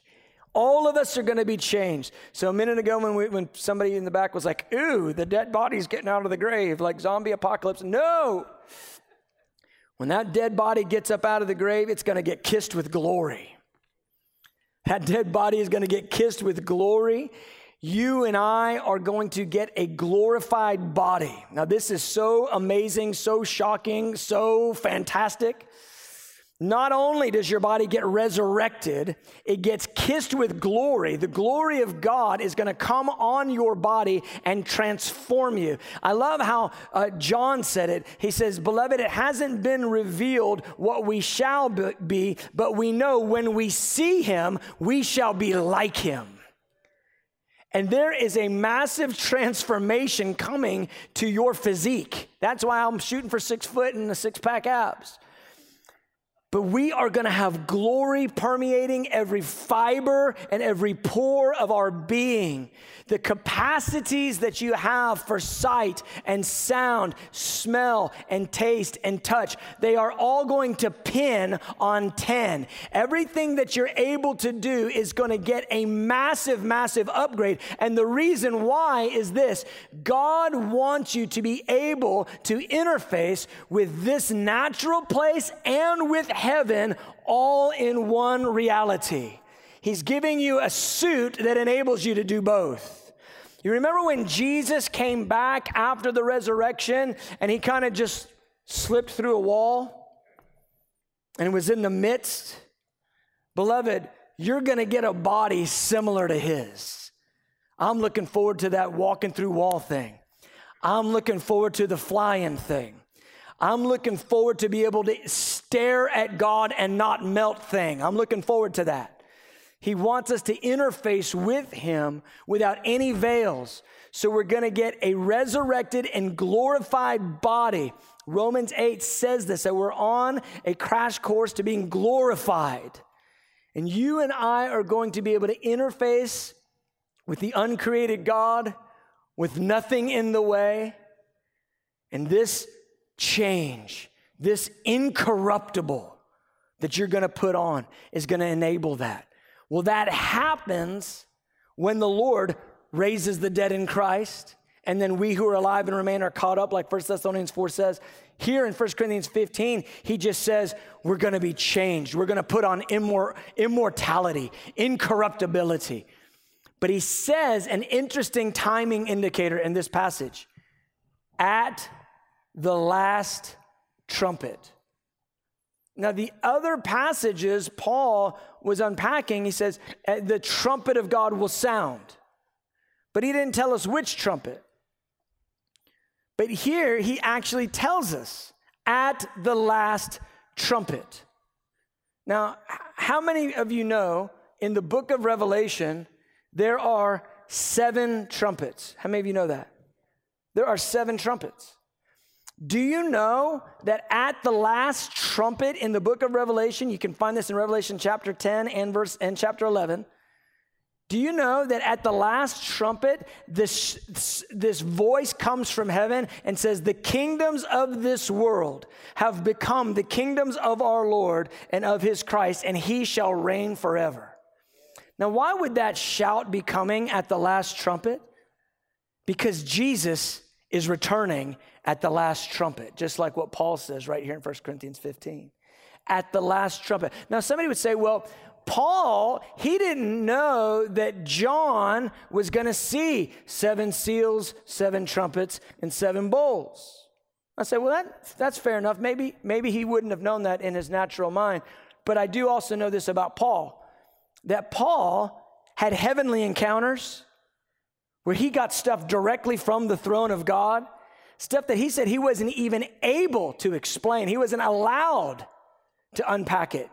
All of us are going to be changed. So a minute ago, when, we, when somebody in the back was like, "Ooh, the dead body's getting out of the grave, like zombie apocalypse," no. When that dead body gets up out of the grave, it's going to get kissed with glory. That dead body is going to get kissed with glory. You and I are going to get a glorified body. Now, this is so amazing, so shocking, so fantastic. Not only does your body get resurrected, it gets kissed with glory. The glory of God is going to come on your body and transform you. I love how uh, John said it. He says, Beloved, it hasn't been revealed what we shall be, but we know when we see him, we shall be like him. And there is a massive transformation coming to your physique. That's why I'm shooting for six foot and a six pack abs. But we are going to have glory permeating every fiber and every pore of our being. The capacities that you have for sight and sound, smell and taste and touch, they are all going to pin on 10. Everything that you're able to do is going to get a massive, massive upgrade. And the reason why is this God wants you to be able to interface with this natural place and with heaven all in one reality. He's giving you a suit that enables you to do both. You remember when Jesus came back after the resurrection and he kind of just slipped through a wall and was in the midst? Beloved, you're going to get a body similar to his. I'm looking forward to that walking through wall thing. I'm looking forward to the flying thing. I'm looking forward to be able to stare at God and not melt thing. I'm looking forward to that. He wants us to interface with him without any veils. So we're going to get a resurrected and glorified body. Romans 8 says this that we're on a crash course to being glorified. And you and I are going to be able to interface with the uncreated God with nothing in the way. And this change, this incorruptible that you're going to put on is going to enable that. Well, that happens when the Lord raises the dead in Christ, and then we who are alive and remain are caught up, like 1 Thessalonians 4 says. Here in 1 Corinthians 15, he just says, We're to be changed. We're to put on immor- immortality, incorruptibility. But he says an interesting timing indicator in this passage. At the last trumpet. Now, the other passages Paul was unpacking, he says, eh, the trumpet of God will sound. But he didn't tell us which trumpet. But here he actually tells us at the last trumpet. Now, how many of you know in the book of Revelation there are seven trumpets? How many of you know that? There are seven trumpets. Do you know that at the last trumpet in the book of Revelation, you can find this in Revelation chapter 10 and verse and chapter 11. Do you know that at the last trumpet, this, this voice comes from heaven and says, The kingdoms of this world have become the kingdoms of our Lord and of his Christ, and he shall reign forever. Now, why would that shout be coming at the last trumpet? Because Jesus is returning at the last trumpet, just like what Paul says right here in 1 Corinthians 15. At the last trumpet. Now, somebody would say, well, Paul, he didn't know that John was going to see seven seals, seven trumpets, and seven bowls. I say, well, that, that's fair enough. Maybe, maybe he wouldn't have known that in his natural mind. But I do also know this about Paul that Paul had heavenly encounters where he got stuff directly from the throne of God, stuff that he said he wasn't even able to explain, he wasn't allowed to unpack it.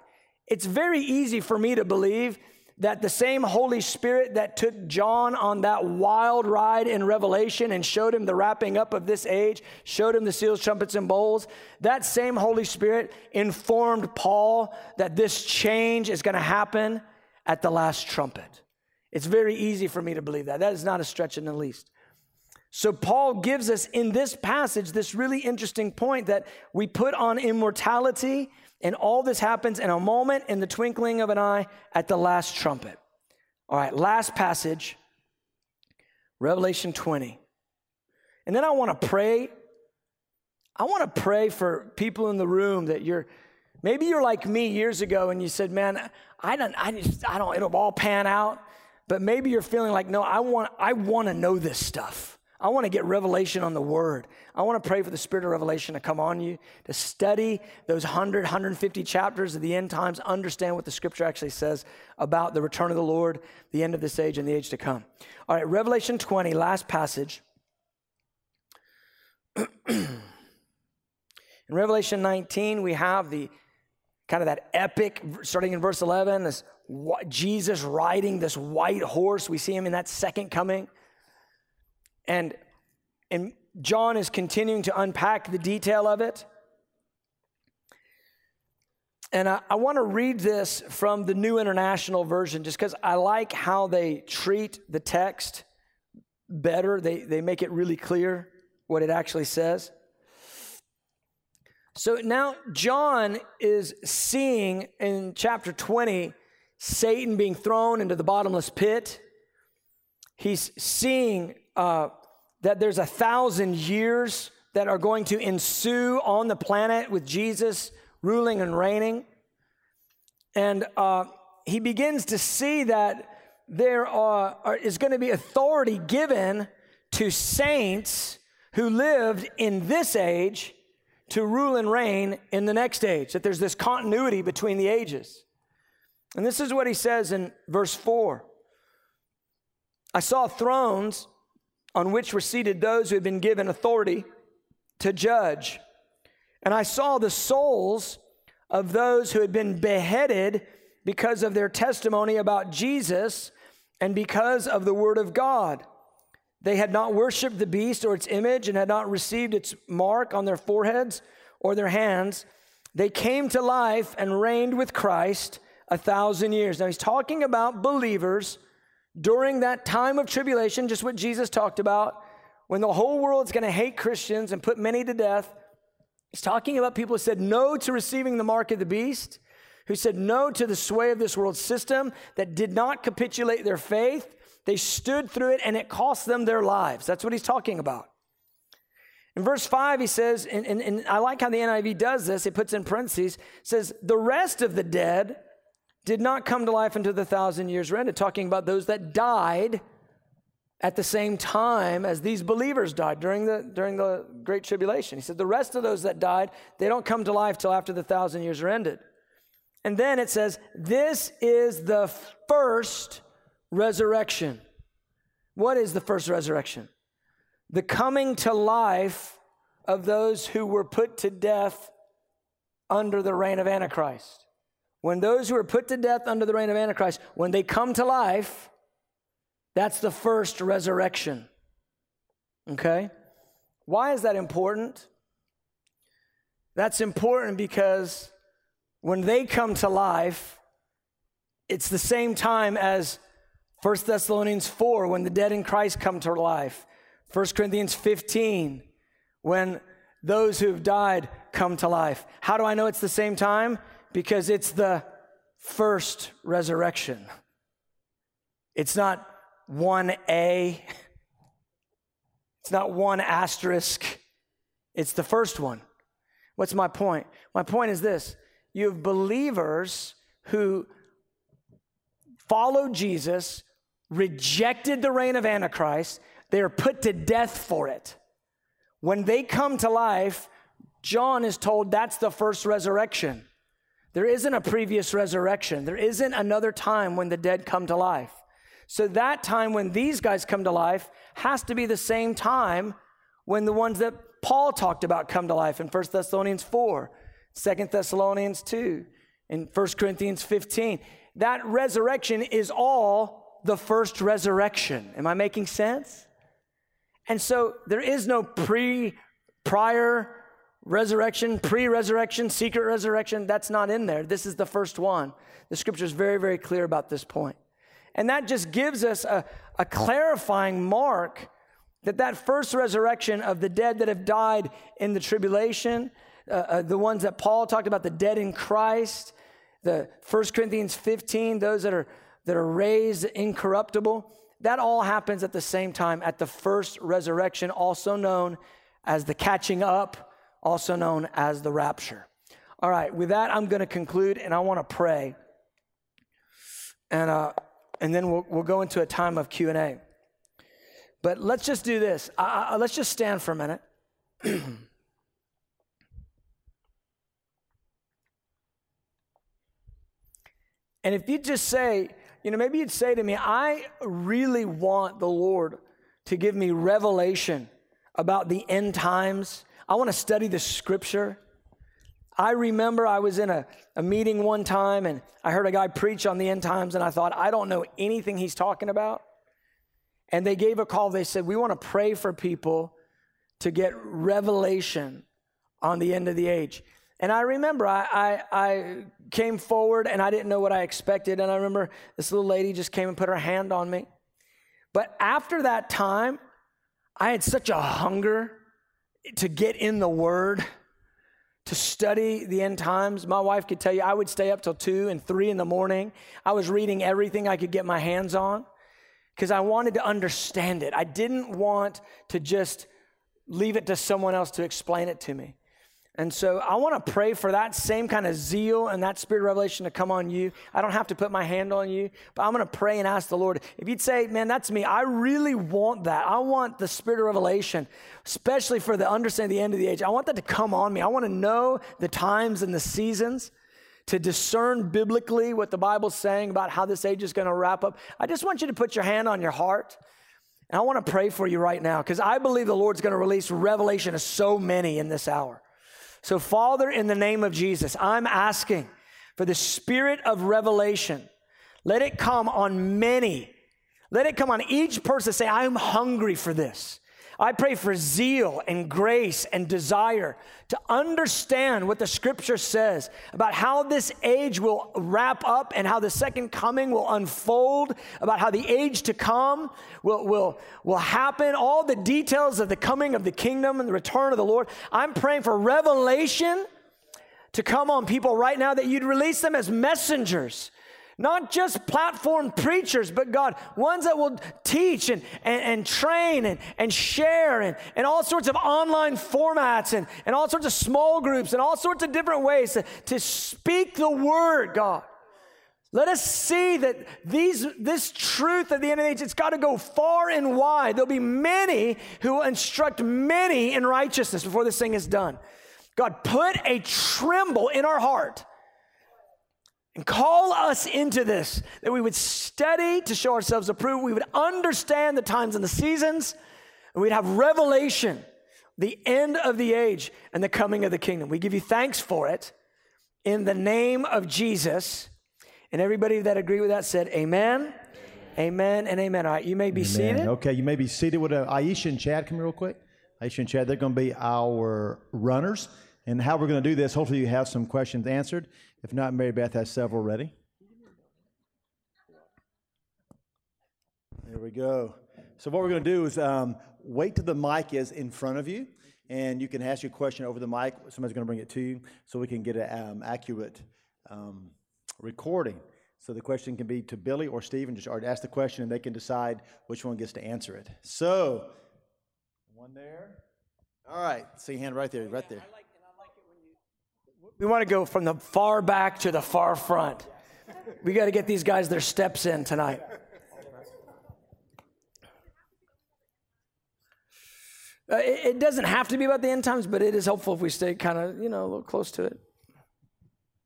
It's very easy for me to believe that the same Holy Spirit that took John on that wild ride in Revelation and showed him the wrapping up of this age, showed him the seals, trumpets, and bowls, that same Holy Spirit informed Paul that this change is going to happen at the last trumpet. It's very easy for me to believe that. That is not a stretch in the least. So, Paul gives us in this passage this really interesting point that we put on immortality, and all this happens in a moment, in the twinkling of an eye, at the last trumpet. All right, last passage, Revelation 20. And then I want to pray. I want to pray for people in the room that you're, maybe you're like me years ago and you said, man, I don't, I just, I don't, it'll all pan out. But maybe you're feeling like, no, I want, I want to know this stuff. I want to get revelation on the word. I want to pray for the spirit of revelation to come on you, to study those 100, 150 chapters of the end times, understand what the scripture actually says about the return of the Lord, the end of this age, and the age to come. All right, Revelation 20, last passage. [CLEARS THROAT] In Revelation 19, we have the kind of that epic, starting in verse 11, this Jesus riding this white horse. We see him in that second coming. And, and John is continuing to unpack the detail of it. And I, I want to read this from the New International Version just because I like how they treat the text better. They, they make it really clear what it actually says. So now John is seeing in chapter 20 Satan being thrown into the bottomless pit. He's seeing uh, that there's a thousand years that are going to ensue on the planet with Jesus ruling and reigning. And uh, he begins to see that there are, are, is going to be authority given to saints who lived in this age to rule and reign in the next age, that there's this continuity between the ages. And this is what he says in verse 4 I saw thrones on which were seated those who had been given authority to judge. And I saw the souls of those who had been beheaded because of their testimony about Jesus and because of the word of God. They had not worshiped the beast or its image and had not received its mark on their foreheads or their hands. They came to life and reigned with Christ a thousand years. Now, he's talking about believers during that time of tribulation, just what Jesus talked about, when the whole world's going to hate Christians and put many to death. He's talking about people who said no to receiving the mark of the beast, who said no to the sway of this world system, that did not capitulate their faith. They stood through it and it cost them their lives. That's what he's talking about. In verse 5, he says, and, and, and I like how the NIV does this, it puts in parentheses, says, the rest of the dead did not come to life until the thousand years were ended, talking about those that died at the same time as these believers died during the, during the Great Tribulation. He said, The rest of those that died, they don't come to life till after the thousand years are ended. And then it says, This is the first resurrection. What is the first resurrection? The coming to life of those who were put to death under the reign of Antichrist. When those who are put to death under the reign of Antichrist, when they come to life, that's the first resurrection. Okay? Why is that important? That's important because when they come to life, it's the same time as 1 Thessalonians 4 when the dead in Christ come to life. 1 Corinthians 15 when those who have died come to life. How do I know it's the same time? Because it's the first resurrection. It's not 1A, it's not one asterisk, it's the first one. What's my point? My point is this you have believers who followed Jesus, rejected the reign of Antichrist, they are put to death for it. When they come to life, John is told that's the first resurrection. There isn't a previous resurrection. There isn't another time when the dead come to life. So that time when these guys come to life has to be the same time when the ones that Paul talked about come to life in 1 Thessalonians 4, 2 Thessalonians 2, and 1 Corinthians 15. That resurrection is all the first resurrection. Am I making sense? And so there is no pre prior resurrection, pre resurrection, secret resurrection, that's not in there. This is the first one. The scripture is very, very clear about this point. And that just gives us a, a clarifying mark that that first resurrection of the dead that have died in the tribulation, uh, uh, the ones that Paul talked about, the dead in Christ, the 1 Corinthians 15, those that are, that are raised incorruptible, that all happens at the same time at the first resurrection, also known as the catching up also known as the rapture. All right, with that, I'm going to conclude and I want to pray and, uh, and then we'll, we'll go into a time of Q&A. But let's just do this. I, I, let's just stand for a minute. [CLEARS THROAT] And if you just say, you know, maybe you'd say to me, I really want the Lord to give me revelation about the end times. I want to study the scripture. I remember I was in a, a meeting one time and I heard a guy preach on the end times, and I thought, I don't know anything he's talking about. And they gave a call. They said, We want to pray for people to get revelation on the end of the age. And I remember I, I, I, came forward and I didn't know what I expected. And I remember this little lady just came and put her hand on me. But after that time, I had such a hunger to get in the Word, to study the end times. My wife could tell you I would stay up till two and three in the morning. I was reading everything I could get my hands on because I wanted to understand it. I didn't want to just leave it to someone else to explain it to me. And so I want to pray for that same kind of zeal and that spirit of revelation to come on you. I don't have to put my hand on you, but I'm going to pray and ask the Lord. If you'd say, man, that's me, I really want that. I want the spirit of revelation, especially for the understanding of the end of the age. I want that to come on me. I want to know the times and the seasons to discern biblically what the Bible's saying about how this age is going to wrap up. I just want you to put your hand on your heart. And I want to pray for you right now because I believe the Lord's going to release revelation to so many in this hour. So, Father, in the name of Jesus, I'm asking for the spirit of revelation. Let it come on many. Let it come on each person. Say, I'm hungry for this. I pray for zeal and grace and desire to understand what the scripture says about how this age will wrap up and how the second coming will unfold, about how the age to come will, will, will happen, all the details of the coming of the kingdom and the return of the Lord. I'm praying for revelation to come on people right now that you'd release them as messengers not just platform preachers, but God, ones that will teach and, and, and train and, and share and, and all sorts of online formats and, and all sorts of small groups and all sorts of different ways to, to speak the word, God. Let us see that these, this truth at the end of the age, it's got to go far and wide. There'll be many who will instruct many in righteousness before this thing is done. God, put a tremble in our heart and call us into this, that we would study to show ourselves approved, we would understand the times and the seasons, and we'd have revelation, the end of the age and the coming of the kingdom. We give you thanks for it in the name of Jesus. And everybody that agree with that said, Amen. Amen and amen. All right, you may be amen. seated. Okay, you may be seated with uh, Aisha and Chad. Come here real quick. Aisha and Chad, they're going to be our runners. And how we're going to do this, hopefully you have some questions answered. If not, Mary Beth has several ready. There we go. So, what we're going to do is um, wait till the mic is in front of you, and you can ask your question over the mic. Somebody's going to bring it to you so we can get an um, accurate um, recording. So, the question can be to Billy or Stephen, just ask the question, and they can decide which one gets to answer it. So, one there. All right. See your hand right there, right there. We want to go from the far back to the far front. We got to get these guys their steps in tonight. Uh, it, it, doesn't have to be about the end times, but it is helpful if we stay kind of, you know, a little close to it.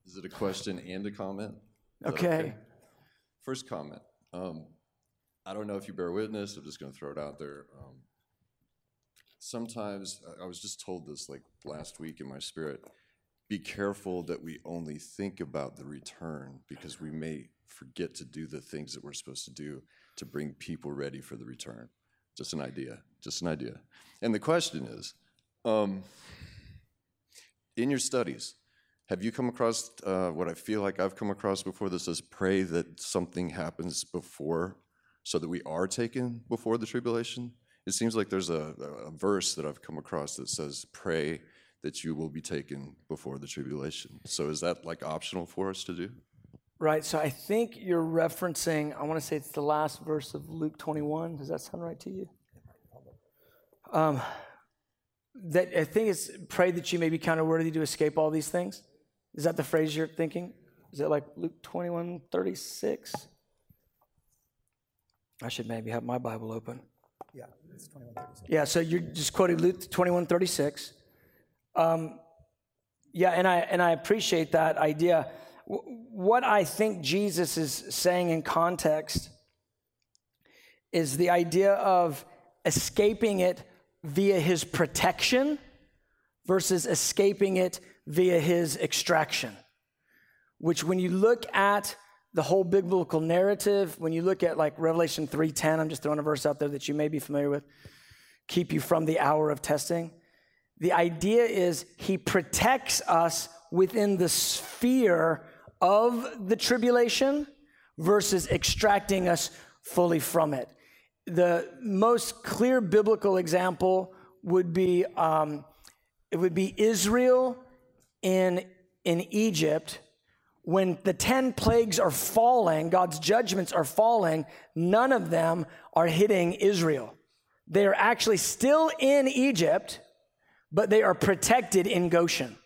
Is it a question and a comment? Okay. okay. First comment. Um, I don't know if you bear witness. I'm just going to throw it out there. Um, sometimes I was just told this like last week in my spirit be careful that we only think about the return because we may forget to do the things that we're supposed to do to bring people ready for the return. Just an idea, just an idea. And the question is um, in your studies, have you come across uh, what I feel like I've come across before that says pray that something happens before so that we are taken before the tribulation? It seems like there's a, a verse that I've come across that says pray that you will be taken before the tribulation. So is that like optional for us to do? Right. So I think you're referencing, I want to say it's the last verse of Luke 21. Does that sound right to you? Um, that I think it's pray that you may be counted worthy to escape all these things. Is that the phrase you're thinking? Is it like Luke 21, 36? I should maybe have my Bible open. Yeah, it's 2136. Yeah, so you're just quoting Luke 21 36. Um, yeah, and I, and I appreciate that idea. What I think Jesus is saying in context is the idea of escaping it via his protection versus escaping it via his extraction. Which, when you look at the whole biblical narrative, when you look at like Revelation 3:10, I'm just throwing a verse out there that you may be familiar with, keep you from the hour of testing. The idea is he protects us within the sphere of the tribulation versus extracting us fully from it. The most clear biblical example would be um, it would be Israel in in Egypt when the 10 plagues are falling, God's judgments are falling, none of them are hitting Israel. They are actually still in Egypt, but they are protected in Goshen.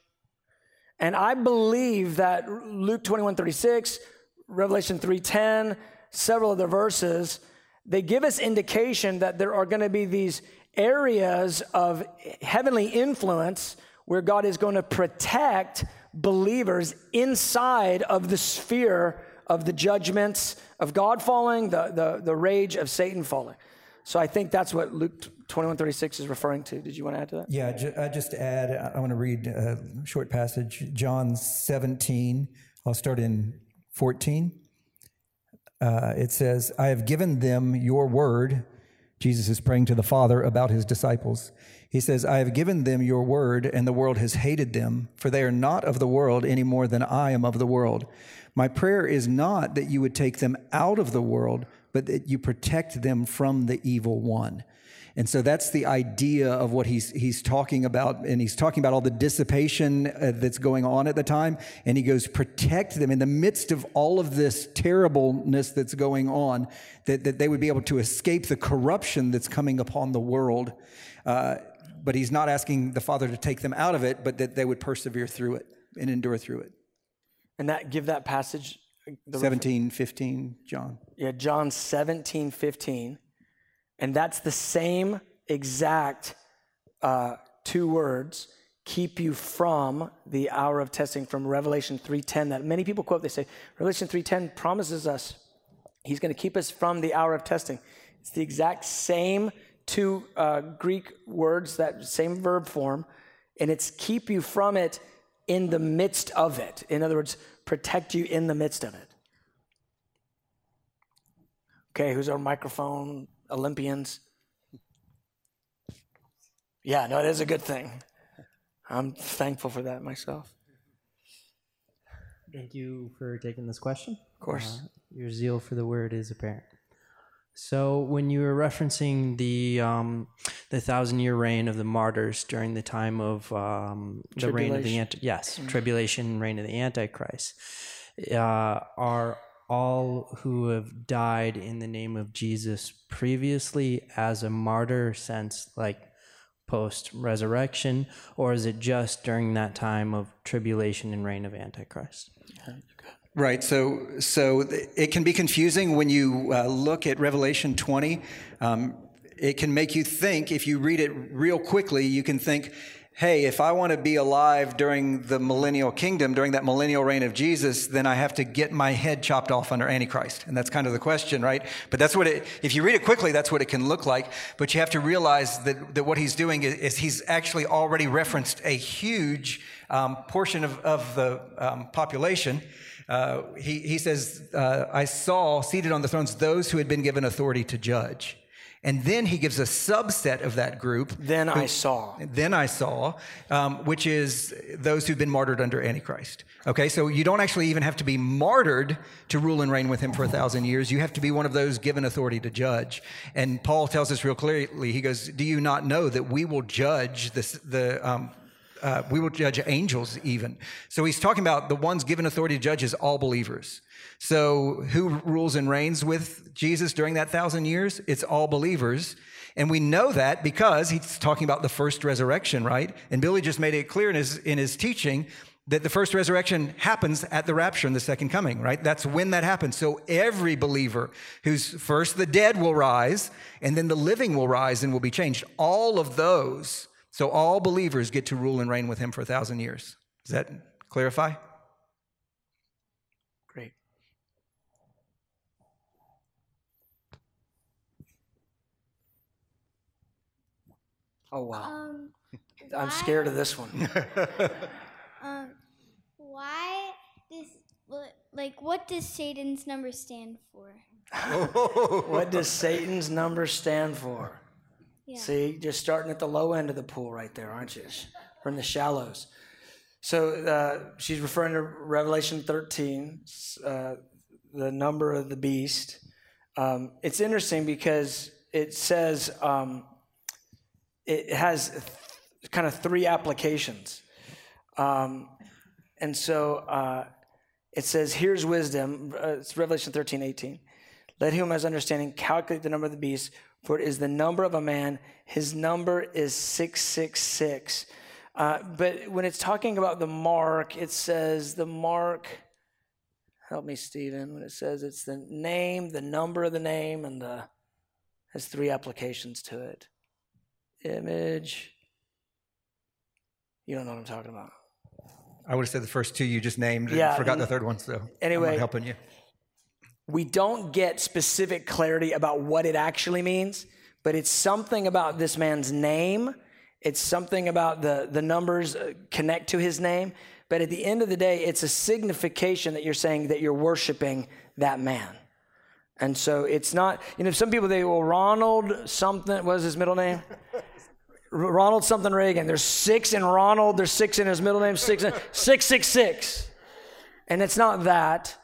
And I believe that Luke 21 36, Revelation 3:10, several of the verses, they give us indication that there are going to be these areas of heavenly influence where God is going to protect believers inside of the sphere of the judgments of God falling, the, the, the rage of Satan falling. So I think that's what Luke 21:36 is referring to. Did you want to add to that? Yeah, ju- uh, just add, I- I want to read a short passage, John 17. I'll start in 14. Uh, it says, I have given them your word. Jesus is praying to the Father about his disciples. He says, I have given them your word, and the world has hated them, for they are not of the world any more than I am of the world. My prayer is not that you would take them out of the world, but that you protect them from the evil one. And so that's the idea of what he's he's talking about, and he's talking about all the dissipation uh, that's going on at the time. And he goes, protect them in the midst of all of this terribleness that's going on, that, that they would be able to escape the corruption that's coming upon the world. Uh, but he's not asking the Father to take them out of it, but that they would persevere through it and endure through it. And that give that passage the 17, 15, John. Yeah, John 17, 15. And that's the same exact uh, two words, keep you from the hour of testing from Revelation 3.10 that many people quote. They say, Revelation 3.10 promises us he's going to keep us from the hour of testing. It's the exact same two uh, Greek words, that same verb form, and it's keep you from it in the midst of it. In other words, protect you in the midst of it. Okay, who's our microphone Olympians? Yeah, no, it is a good thing. I'm thankful for that myself. Thank you for taking this question. Of course. Uh, your zeal for the word is apparent. So, when you were referencing the um, the thousand year reign of the martyrs during the time of um, the reign of the anti- yes tribulation reign of the antichrist, uh, are all who have died in the name of Jesus previously as a martyr since like post resurrection, or is it just during that time of tribulation and reign of antichrist? Right. So, so it can be confusing when you uh, look at Revelation 20. Um, it can make you think, if you read it real quickly, you can think, hey, if I want to be alive during the millennial kingdom, during that millennial reign of Jesus, then I have to get my head chopped off under Antichrist. And that's kind of the question, right? But that's what it, if you read it quickly, that's what it can look like. But you have to realize that, that what he's doing is, is he's actually already referenced a huge um, portion of, of the um, population. Uh, he, he says, uh, I saw seated on the thrones those who had been given authority to judge. And then he gives a subset of that group. Then I saw. Then I saw, um, which is those who've been martyred under Antichrist. Okay, so you don't actually even have to be martyred to rule and reign with him for a thousand years. You have to be one of those given authority to judge. And Paul tells us real clearly, he goes, Do you not know that we will judge this, the, um, uh, we will judge angels even. So he's talking about the ones given authority to judge is all believers. So who rules and reigns with Jesus during that thousand years? It's all believers. And we know that because he's talking about the first resurrection, right? And Billy just made it clear in his, in his teaching that the first resurrection happens at the rapture and the second coming, right? That's when that happens. So every believer who's first the dead will rise and then the living will rise and will be changed. All of those. So all believers get to rule and reign with him for a thousand years. Does that clarify? Great. Oh wow. Um, [LAUGHS] I'm why- scared of this one. [LAUGHS] [LAUGHS] Um, why does like what does Satan's number stand for? what does Satan's number stand for? Yeah. See, just starting at the low end of the pool right there, aren't you? [LAUGHS] From the shallows. So uh, she's referring to Revelation 13, uh, the number of the beast. Um, it's interesting because it says um, it has th- kind of three applications. Um, and so uh, it says, Here's wisdom. Uh, it's Revelation 13, 18. Let him who has understanding calculate the number of the beast, for it is the number of a man. His number is 666. Uh, but when it's talking about the mark, it says the mark, help me, Stephen, when it says it's the name, the number of the name, and the has three applications to it. Image. You don't know what I'm talking about. I would have said the first two you just named. and Yeah, forgot and- the third one, so I'm Anyway- not helping you. We don't get specific clarity about what it actually means, but it's something about this man's name. It's something about the, the numbers uh, connect to his name. But at the end of the day, it's a signification that you're saying that you're worshiping that man. And so it's not, you know, some people, they, well, Ronald something, what was his middle name? Ronald something Reagan. There's six in Ronald, there's six in his middle name, six, in, six, six, six. And it's not that.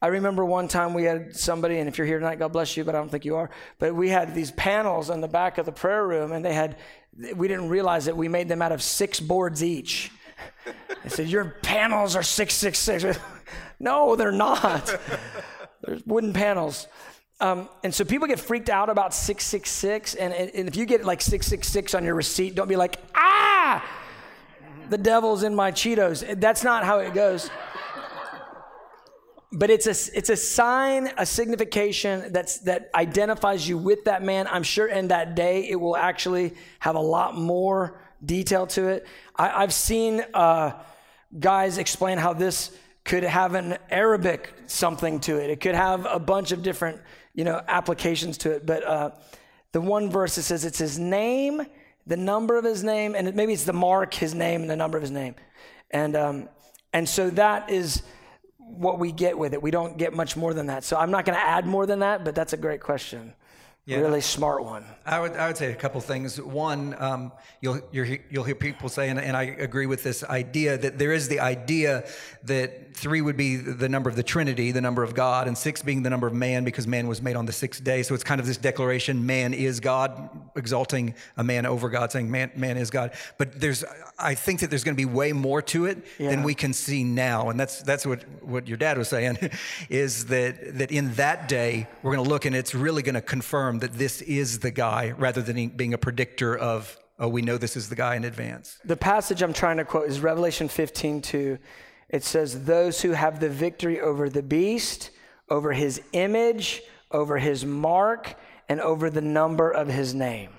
I remember one time we had somebody, and if you're here tonight, God bless you, but I don't think you are. But we had these panels in the back of the prayer room, and they had, we didn't realize that we made them out of six boards each. [LAUGHS] I said, Your panels are 666. [LAUGHS] no, they're not. [LAUGHS] There's wooden panels. Um, and so people get freaked out about 666. And, and if you get like 666 on your receipt, don't be like, ah, the devil's in my Cheetos. That's not how it goes but it's a it's a sign, a signification that's that identifies you with that man. I'm sure in that day it will actually have a lot more detail to it. I, I've seen uh, guys explain how this could have an Arabic something to it. It could have a bunch of different you know applications to it. But uh, the one verse that says it's his name, the number of his name, and maybe it's the mark, his name, and the number of his name, and um, and so that is what we get with it. We don't get much more than that. So I'm not going to add more than that, but that's a great question. Really smart one. I would, I would say a couple things. One, um, you'll, you're, you'll hear people say, and, and I agree with this idea, that there is the idea that three would be the number of the Trinity, the number of God, and six being the number of man because man was made on the sixth day. So it's kind of this declaration man is God, exalting a man over God, saying man, man is God. But there's, I think that there's going to be way more to it than we can see now. And that's, that's what, what your dad was saying, [LAUGHS] is that, that in that day, we're going to look and it's really going to confirm that this is the guy rather than being a predictor of, oh, we know this is the guy in advance. The passage I'm trying to quote is Revelation 15 2. It says, Those who have the victory over the beast, over his image, over his mark, and over the number of his name.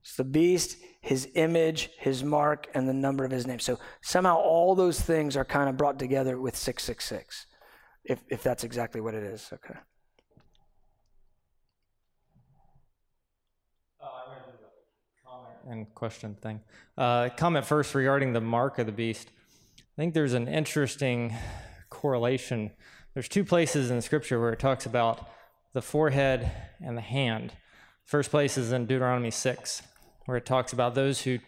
It's the beast, his image, his mark, and the number of his name. So somehow all those things are kind of brought together with 666, if, if that's exactly what it is. Okay. And question thing. Uh, comment first regarding the mark of the beast. I think there's an interesting correlation. There's two places in Scripture where it talks about the forehead and the hand. First place is in Deuteronomy 6, where it talks about those who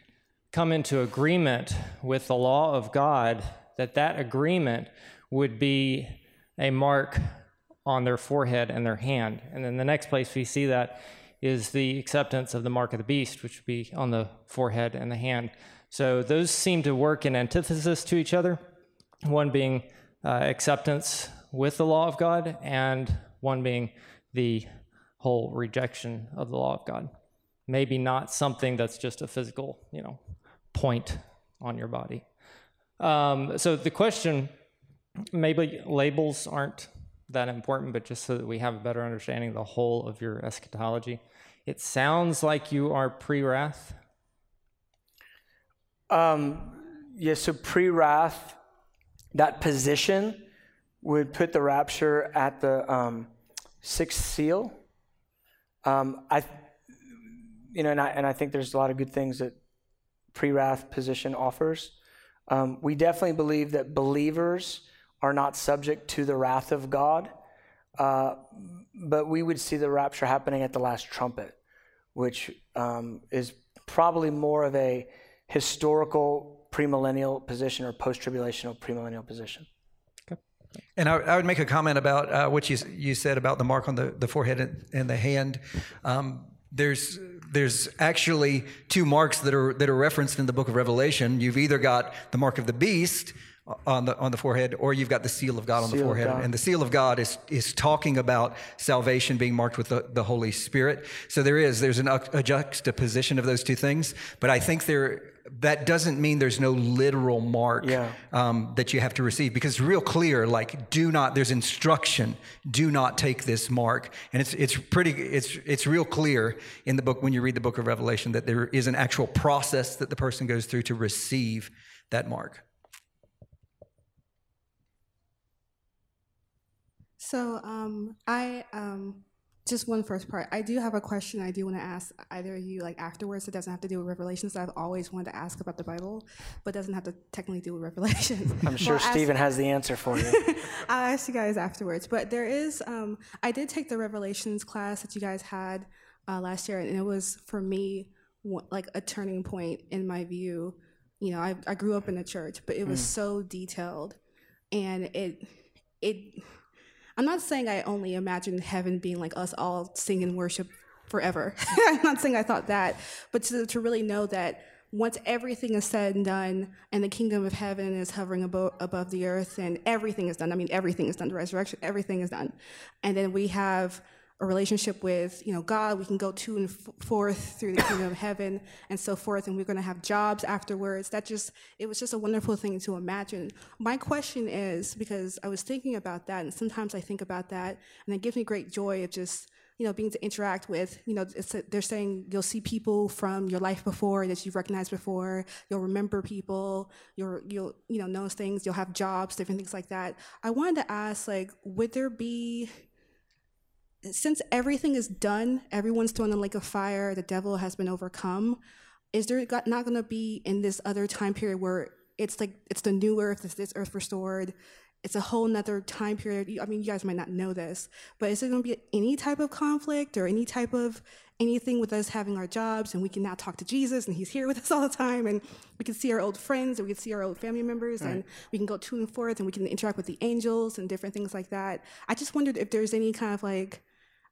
come into agreement with the law of God, that that agreement would be a mark on their forehead and their hand. And then the next place we see that is the acceptance of the mark of the beast, which would be on the forehead and the hand. So those seem to work in antithesis to each other, one being uh, acceptance with the law of God, and one being the whole rejection of the law of God. Maybe not something that's just a physical, you know, point on your body. Um, so the question, maybe labels aren't that important, but just so that we have a better understanding of the whole of your eschatology. It sounds like you are pre-wrath. Um, yeah, so pre wrath, that position would put the rapture at the um, sixth seal. Um, I, you know, and I, and I think there's a lot of good things that pre wrath position offers. Um, we definitely believe that believers are not subject to the wrath of God, uh, but we would see the rapture happening at the last trumpet, which um, is probably more of a historical premillennial position or post-tribulational premillennial position. And I, I, would make a comment about uh, what you, you said about the mark on the, the forehead and, and the hand. Um, there's there's actually two marks that are that are referenced in the book of Revelation. You've either got the mark of the beast, on the on the forehead, or you've got the seal of God on seal the forehead. And the seal of God is is talking about salvation being marked with the, the Holy Spirit. So there is there's an, a juxtaposition of those two things. But I think there that doesn't mean there's no literal mark yeah. um, that you have to receive because it's real clear. Like, do not. There's instruction. Do not take this mark, and it's it's pretty. It's it's real clear in the book when you read the book of Revelation that there is an actual process that the person goes through to receive that mark. So um, I um, just one first part. I do have a question I do want to ask either of you like afterwards. It doesn't have to do with Revelations. I've always wanted to ask about the Bible, but doesn't have to technically do with Revelations. I'm [LAUGHS] sure well, Stephen ask, has the answer for you. [LAUGHS] I'll ask you guys afterwards. But there is, um, I did take the Revelations class that you guys had uh, last year, and it was for me like a turning point in my view. You know, I, I grew up in a church, but it was mm. so detailed, and it it I'm not saying I only imagined heaven being like us all singing worship forever. [LAUGHS] I'm not saying I thought that, but to, to really know that once everything is said and done and the kingdom of heaven is hovering above, above the earth and everything is done, I mean, everything is done, the resurrection, everything is done. And then we have a relationship with you know God. We can go to and forth through the kingdom of heaven and so forth, and we're going to have jobs afterwards. That just it was just a wonderful thing to imagine. My question is because I was thinking about that, and sometimes I think about that, and it gives me great joy of just you know being to interact with you know they're saying you'll see people from your life before that you've recognized before you'll remember people you'll you'll you know notice things you'll have jobs different things like that i wanted to ask like would there be since everything is done, everyone's thrown in the lake of fire, the devil has been overcome, is there not going to be in this other time period where it's like it's the new earth, it's this earth restored, it's a whole nother time period. I mean, you guys might not know this, but is there going to be any type of conflict or any type of anything with us having our jobs and we can now talk to Jesus and he's here with [LAUGHS] us all the time and we can see our old friends and we can see our old family members right. and we can go to and forth and we can interact with the angels and different things like that. I just wondered if there's any kind of like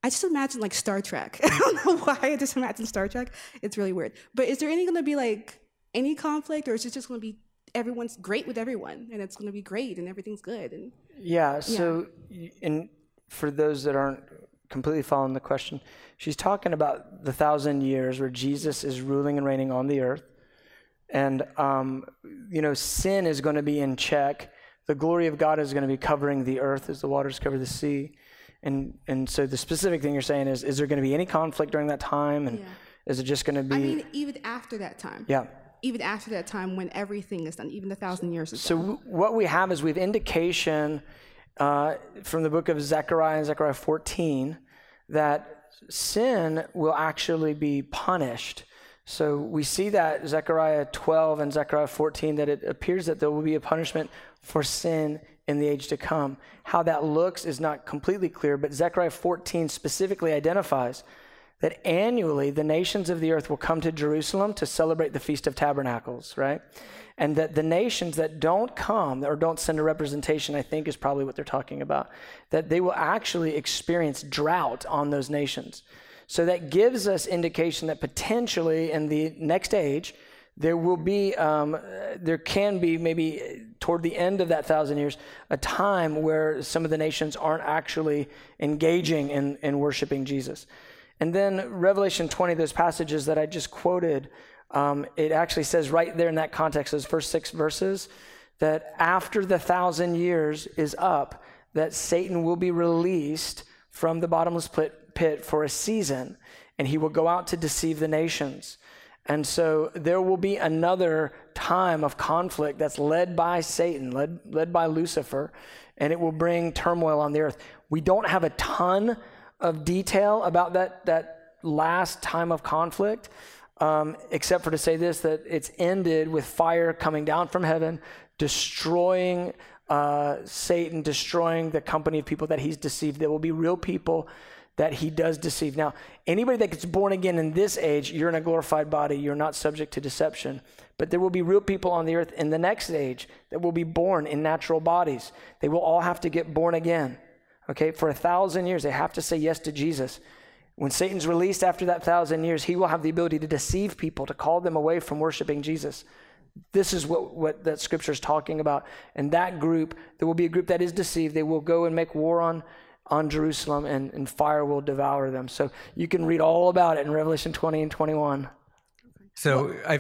I just imagine like Star Trek. [LAUGHS] I don't know why I just imagine Star Trek. It's really weird. But is there any going to be like any conflict, or is it just going to be everyone's great with everyone, and it's going to be great, and everything's good? And yeah. So, yeah. and for those that aren't completely following the question, she's talking about the thousand years where Jesus is ruling and reigning on the earth, and um, you know, sin is going to be in check. The glory of God is going to be covering the earth as the waters cover the sea and and so the specific thing you're saying is, is there going to be any conflict during that time, and yeah. is it just going to be? I mean, even after that time. Yeah. Even after that time, when everything is done, even the thousand years is so done. What we have is we have indication uh, from the book of Zechariah and Zechariah 14 that sin will actually be punished. So we see that Zechariah 12 and Zechariah 14 that it appears that there will be a punishment for sin in the age to come. How that looks is not completely clear, but Zechariah 14 specifically identifies that annually the nations of the earth will come to Jerusalem to celebrate the Feast of Tabernacles, right? And that the nations that don't come or don't send a representation, I think is probably what they're talking about, that they will actually experience drought on those nations. So that gives us indication that potentially in the next age, there will be, um, there can be maybe toward the end of that thousand years, a time where some of the nations aren't actually engaging in, in worshiping Jesus. And then Revelation 20, those passages that I just quoted, um, it actually says right there in that context, those first six verses, that after the thousand years is up, that Satan will be released from the bottomless pit, pit for a season, and he will go out to deceive the nations. And so there will be another time of conflict that's led by Satan, led, led by Lucifer, and it will bring turmoil on the earth. We don't have a ton of detail about that, that last time of conflict, um, except for to say this that it's ended with fire coming down from heaven, destroying uh, Satan, destroying the company of people that he's deceived. There will be real people that he does deceive. Now, anybody that gets born again in this age, you're in a glorified body, you're not subject to deception. But there will be real people on the earth in the next age that will be born in natural bodies. They will all have to get born again. Okay, for a thousand years, they have to say yes to Jesus. When Satan's released after that thousand years, he will have the ability to deceive people, to call them away from worshiping Jesus. This is what, what that scripture is talking about. And that group, there will be a group that is deceived. They will go and make war on, on Jerusalem, and, and fire will devour them. So you can read all about it in Revelation 20 and 21. So I,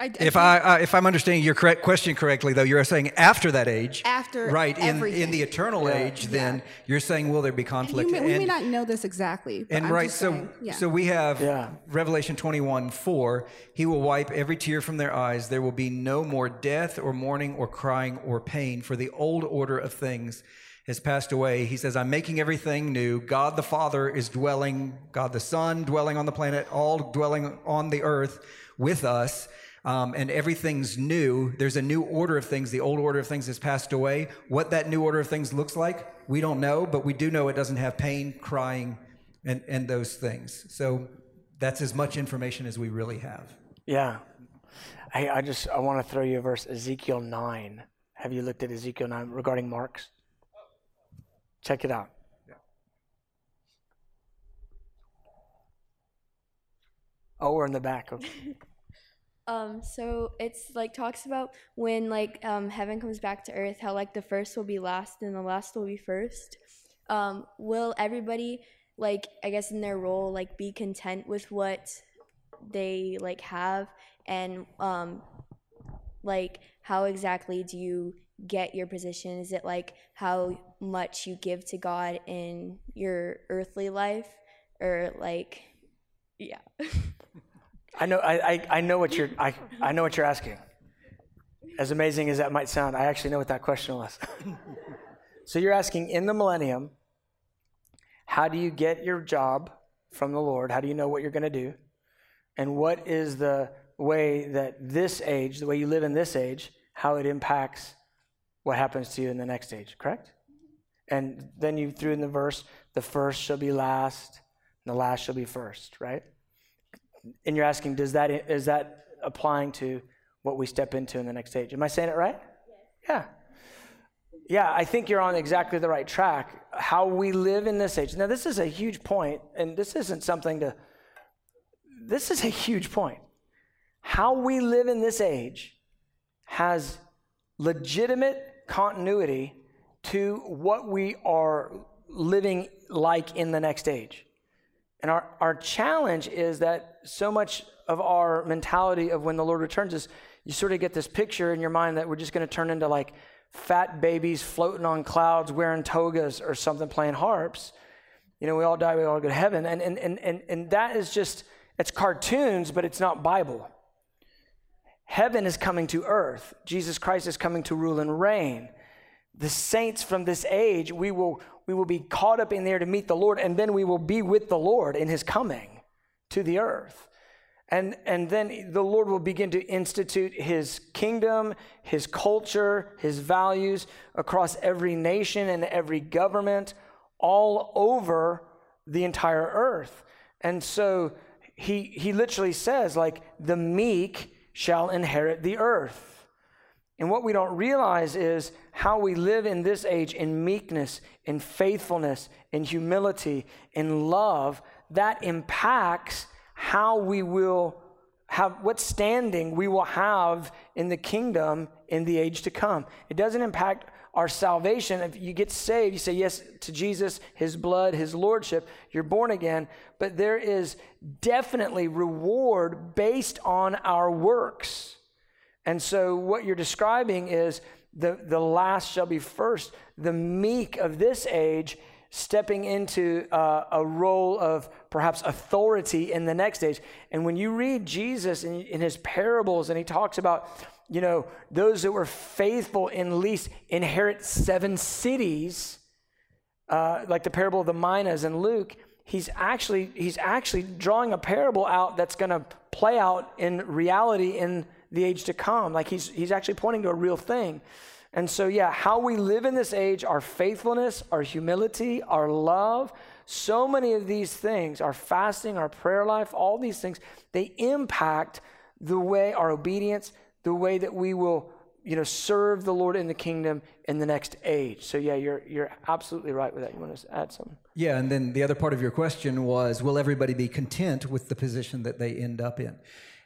I- if I I, I if I'm understanding your correct question correctly, though, you're saying after that age, After right in in the eternal age, then you're saying will there be You conflict? may, we may And- not know this exactly. But And I'm right, just so saying, yeah. so we have Yeah. Revelation 21 4. He will wipe every tear from their eyes. There will be no more death or mourning or crying or pain, for the old order of things has passed away. He says, I'm making everything new. God the Father is dwelling, God the Son dwelling on the planet, all dwelling on the earth with us. Um, and everything's new. There's a new order of things. The old order of things has passed away. What that new order of things looks like, we don't know, but we do know it doesn't have pain, crying, and, and those things. So that's as much information as we really have. Yeah. Hey, I just I want to throw you a verse, Ezekiel 9. Have you looked at Ezekiel 9 regarding marks? Check it out. Yeah. Oh, we're in the back. Okay. [LAUGHS] Um, so it's like talks about when like um, heaven comes back to earth, how like the first will be last and the last will be first. Um, will everybody like I guess in their role like be content with what they like have and um, like how exactly do you get your position? Is it like how much you give to God in your earthly life, or like yeah? I know I, I, I know what you're I, I know what you're asking. As amazing as that might sound, I actually know what that question was. [LAUGHS] so you're asking in the millennium, how do you get your job from the Lord? How do you know what you're going to do? And what is the way that this age, the way you live in this age, how it impacts what happens to you in the next age, correct? And then you threw in the verse, the first shall be last, and the last shall be first, right? and you're asking, does that is that applying to what we step into in the next stage? Am I saying it right? Yeah. Yeah, I think you're on exactly the right track. How we live in this age. Now, this is a huge point, and this isn't something to. This is a huge point. How we live in this age has legitimate continuity to what we are living like in the next age. And our, our challenge is that so much of our mentality of when the Lord returns is you sort of get this picture in your mind that we're just going to turn into like fat babies floating on clouds wearing togas or something playing harps. You know, we all die, we all go to heaven. And, and, and, and, and that is just, it's cartoons, but it's not Bible. Heaven is coming to earth. Jesus Christ is coming to rule and reign. The saints from this age, we will, we will be caught up in there to meet the Lord, and then we will be with the Lord in his coming to the earth. And, and then the Lord will begin to institute his kingdom, his culture, his values across every nation and every government all over the entire earth. And so he, he literally says, like, the meek shall inherit the earth. And what we don't realize is how we live in this age in meekness, in faithfulness, in humility, in love, that impacts how we will have what standing we will have in the kingdom in the age to come. It doesn't impact our salvation. If you get saved, you say yes to Jesus, his blood, his lordship, you're born again, but there is definitely reward based on our works. And so what you're describing is the, the last shall be first. The meek of this age stepping into uh, a role of perhaps authority in the next age. And when you read Jesus in, in his parables and he talks about, you know, those that were faithful in least inherit seven cities, uh, like the parable of the minas in Luke, he's actually he's actually drawing a parable out that's going to play out in reality in the age to come. Like he's he's actually pointing to a real thing. And so yeah, how we live in this age, our faithfulness, our humility, our love, so many of these things, our fasting, our prayer life, all these things, they impact the way our obedience, the way that we will you know, serve the Lord in the kingdom in the next age. So yeah, you're you're absolutely right with that. You want to add something? Yeah, and then the other part of your question was, will everybody be content with the position that they end up in?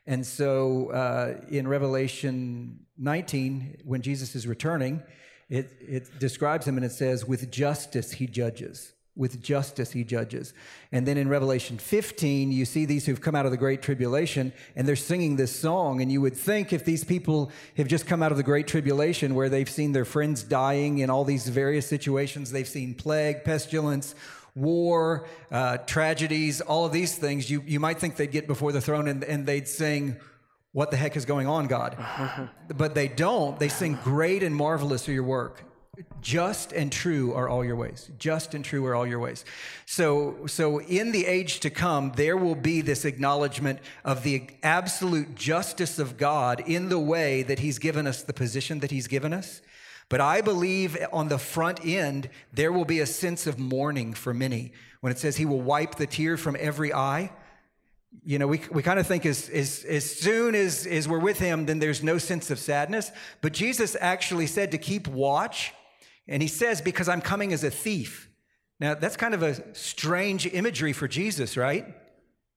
And so uh, in Revelation 19, when Jesus is returning, it, it describes him and it says, with justice he judges with justice he judges. And then in Revelation 15, you see these who've come out of the great tribulation and they're singing this song. And you would think if these people have just come out of the great tribulation where they've seen their friends dying in all these various situations, they've seen plague, pestilence, war, uh, tragedies, all of these things, you, you might think they'd get before the throne and, and they'd sing, What the heck is going on, God? [LAUGHS] but they don't. They sing, Great and marvelous are your work just and true are all your ways just and true are all your ways so so in the age to come there will be this acknowledgement of the absolute justice of god in the way that he's given us the position that he's given us but i believe on the front end there will be a sense of mourning for many when it says he will wipe the tear from every eye you know, we, we kind of think as, as, as soon as, as we're with him, then there's no sense of sadness. But Jesus actually said to keep watch and he says, Because I'm coming as a thief. Now, that's kind of a strange imagery for Jesus, right?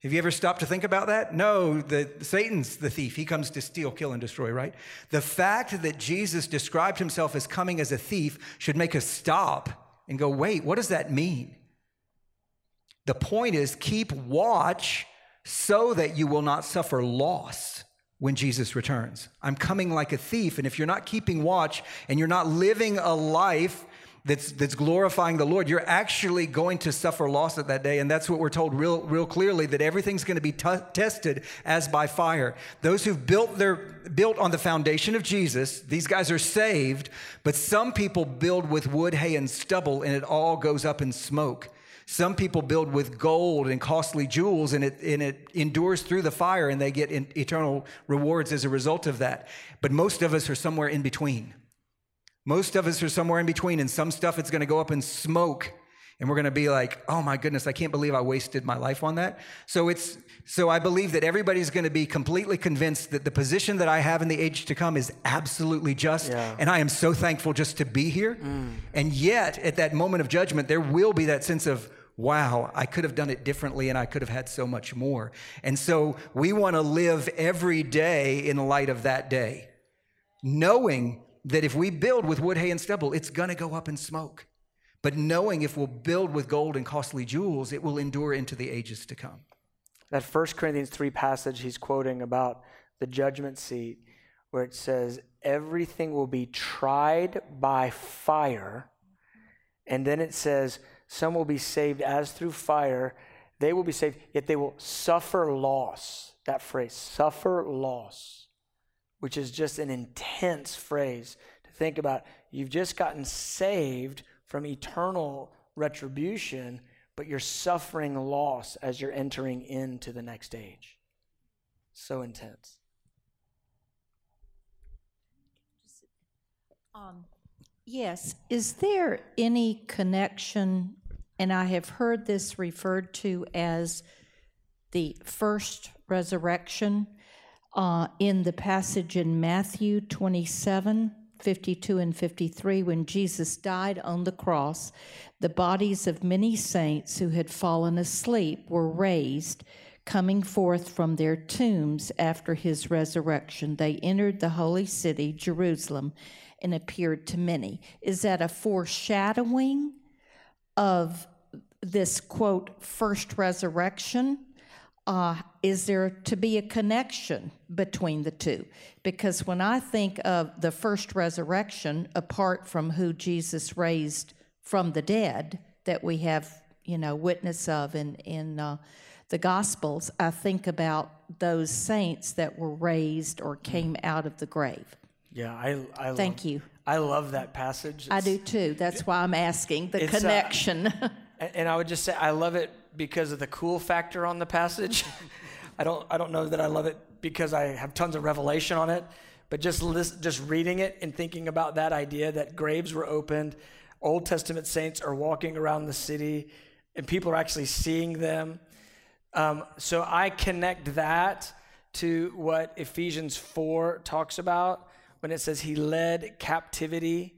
Have you ever stopped to think about that? No, the, Satan's the thief. He comes to steal, kill, and destroy, right? The fact that Jesus described himself as coming as a thief should make us stop and go, wait, what does that mean? The point is keep watch so that you will not suffer loss when Jesus returns. I'm coming like a thief. And if you're not keeping watch and you're not living a life that's, that's glorifying the Lord, you're actually going to suffer loss at that day. And that's what we're told real, real clearly that everything's going to be t- tested as by fire. Those who've built, their, built on the foundation of Jesus, these guys are saved, but some people build with wood, hay, and stubble, and it all goes up in smoke. Some people build with gold and costly jewels, and it, and it endures through the fire, and they get eternal rewards as a result of that. But most of us are somewhere in between. Most of us are somewhere in between, and some stuff it's going to go up in smoke, and we're going to be like, "Oh my goodness, I can't believe I wasted my life on that." So it's so I believe that everybody's going to be completely convinced that the position that I have in the age to come is absolutely just, yeah. and I am so thankful just to be here. Mm. And yet, at that moment of judgment, there will be that sense of wow, I could have done it differently and I could have had so much more. And so we want to live every day in light of that day, knowing that if we build with wood, hay, and stubble, it's going to go up in smoke. But knowing if we'll build with gold and costly jewels, it will endure into the ages to come. That 1 Corinthians 3 passage he's quoting about the judgment seat, where it says, everything will be tried by fire. And then it says, some will be saved as through fire. They will be saved, yet they will suffer loss. That phrase, suffer loss, which is just an intense phrase to think about. You've just gotten saved from eternal retribution, but you're suffering loss as you're entering into the next age. So intense. Um, yes. Is there any connection and I have heard this referred to as the first resurrection uh, in the passage in Matthew 27 52 and 53 when Jesus died on the cross. The bodies of many saints who had fallen asleep were raised. Coming forth from their tombs after his resurrection, they entered the holy city, Jerusalem, and appeared to many. Is that a foreshadowing of this quote, first resurrection? Uh, is there to be a connection between the two? Because when I think of the first resurrection, apart from who Jesus raised from the dead, that we have, you know, witness of in in uh, the Gospels, I think about those saints that were raised or came out of the grave. Yeah, I, I Thank love, you. I love that passage. I do too. That's why I'm asking the It's, uh, connection. [LAUGHS] And, and I would just say I love it because of the cool factor on the passage. [LAUGHS] I don't I don't know that I love it because I have tons of revelation on it, but just list, just reading it and thinking about that idea that graves were opened, Old Testament saints are walking around the city, and people are actually seeing them. Um, so I connect that to what Ephesians 4 talks about when it says he led captivity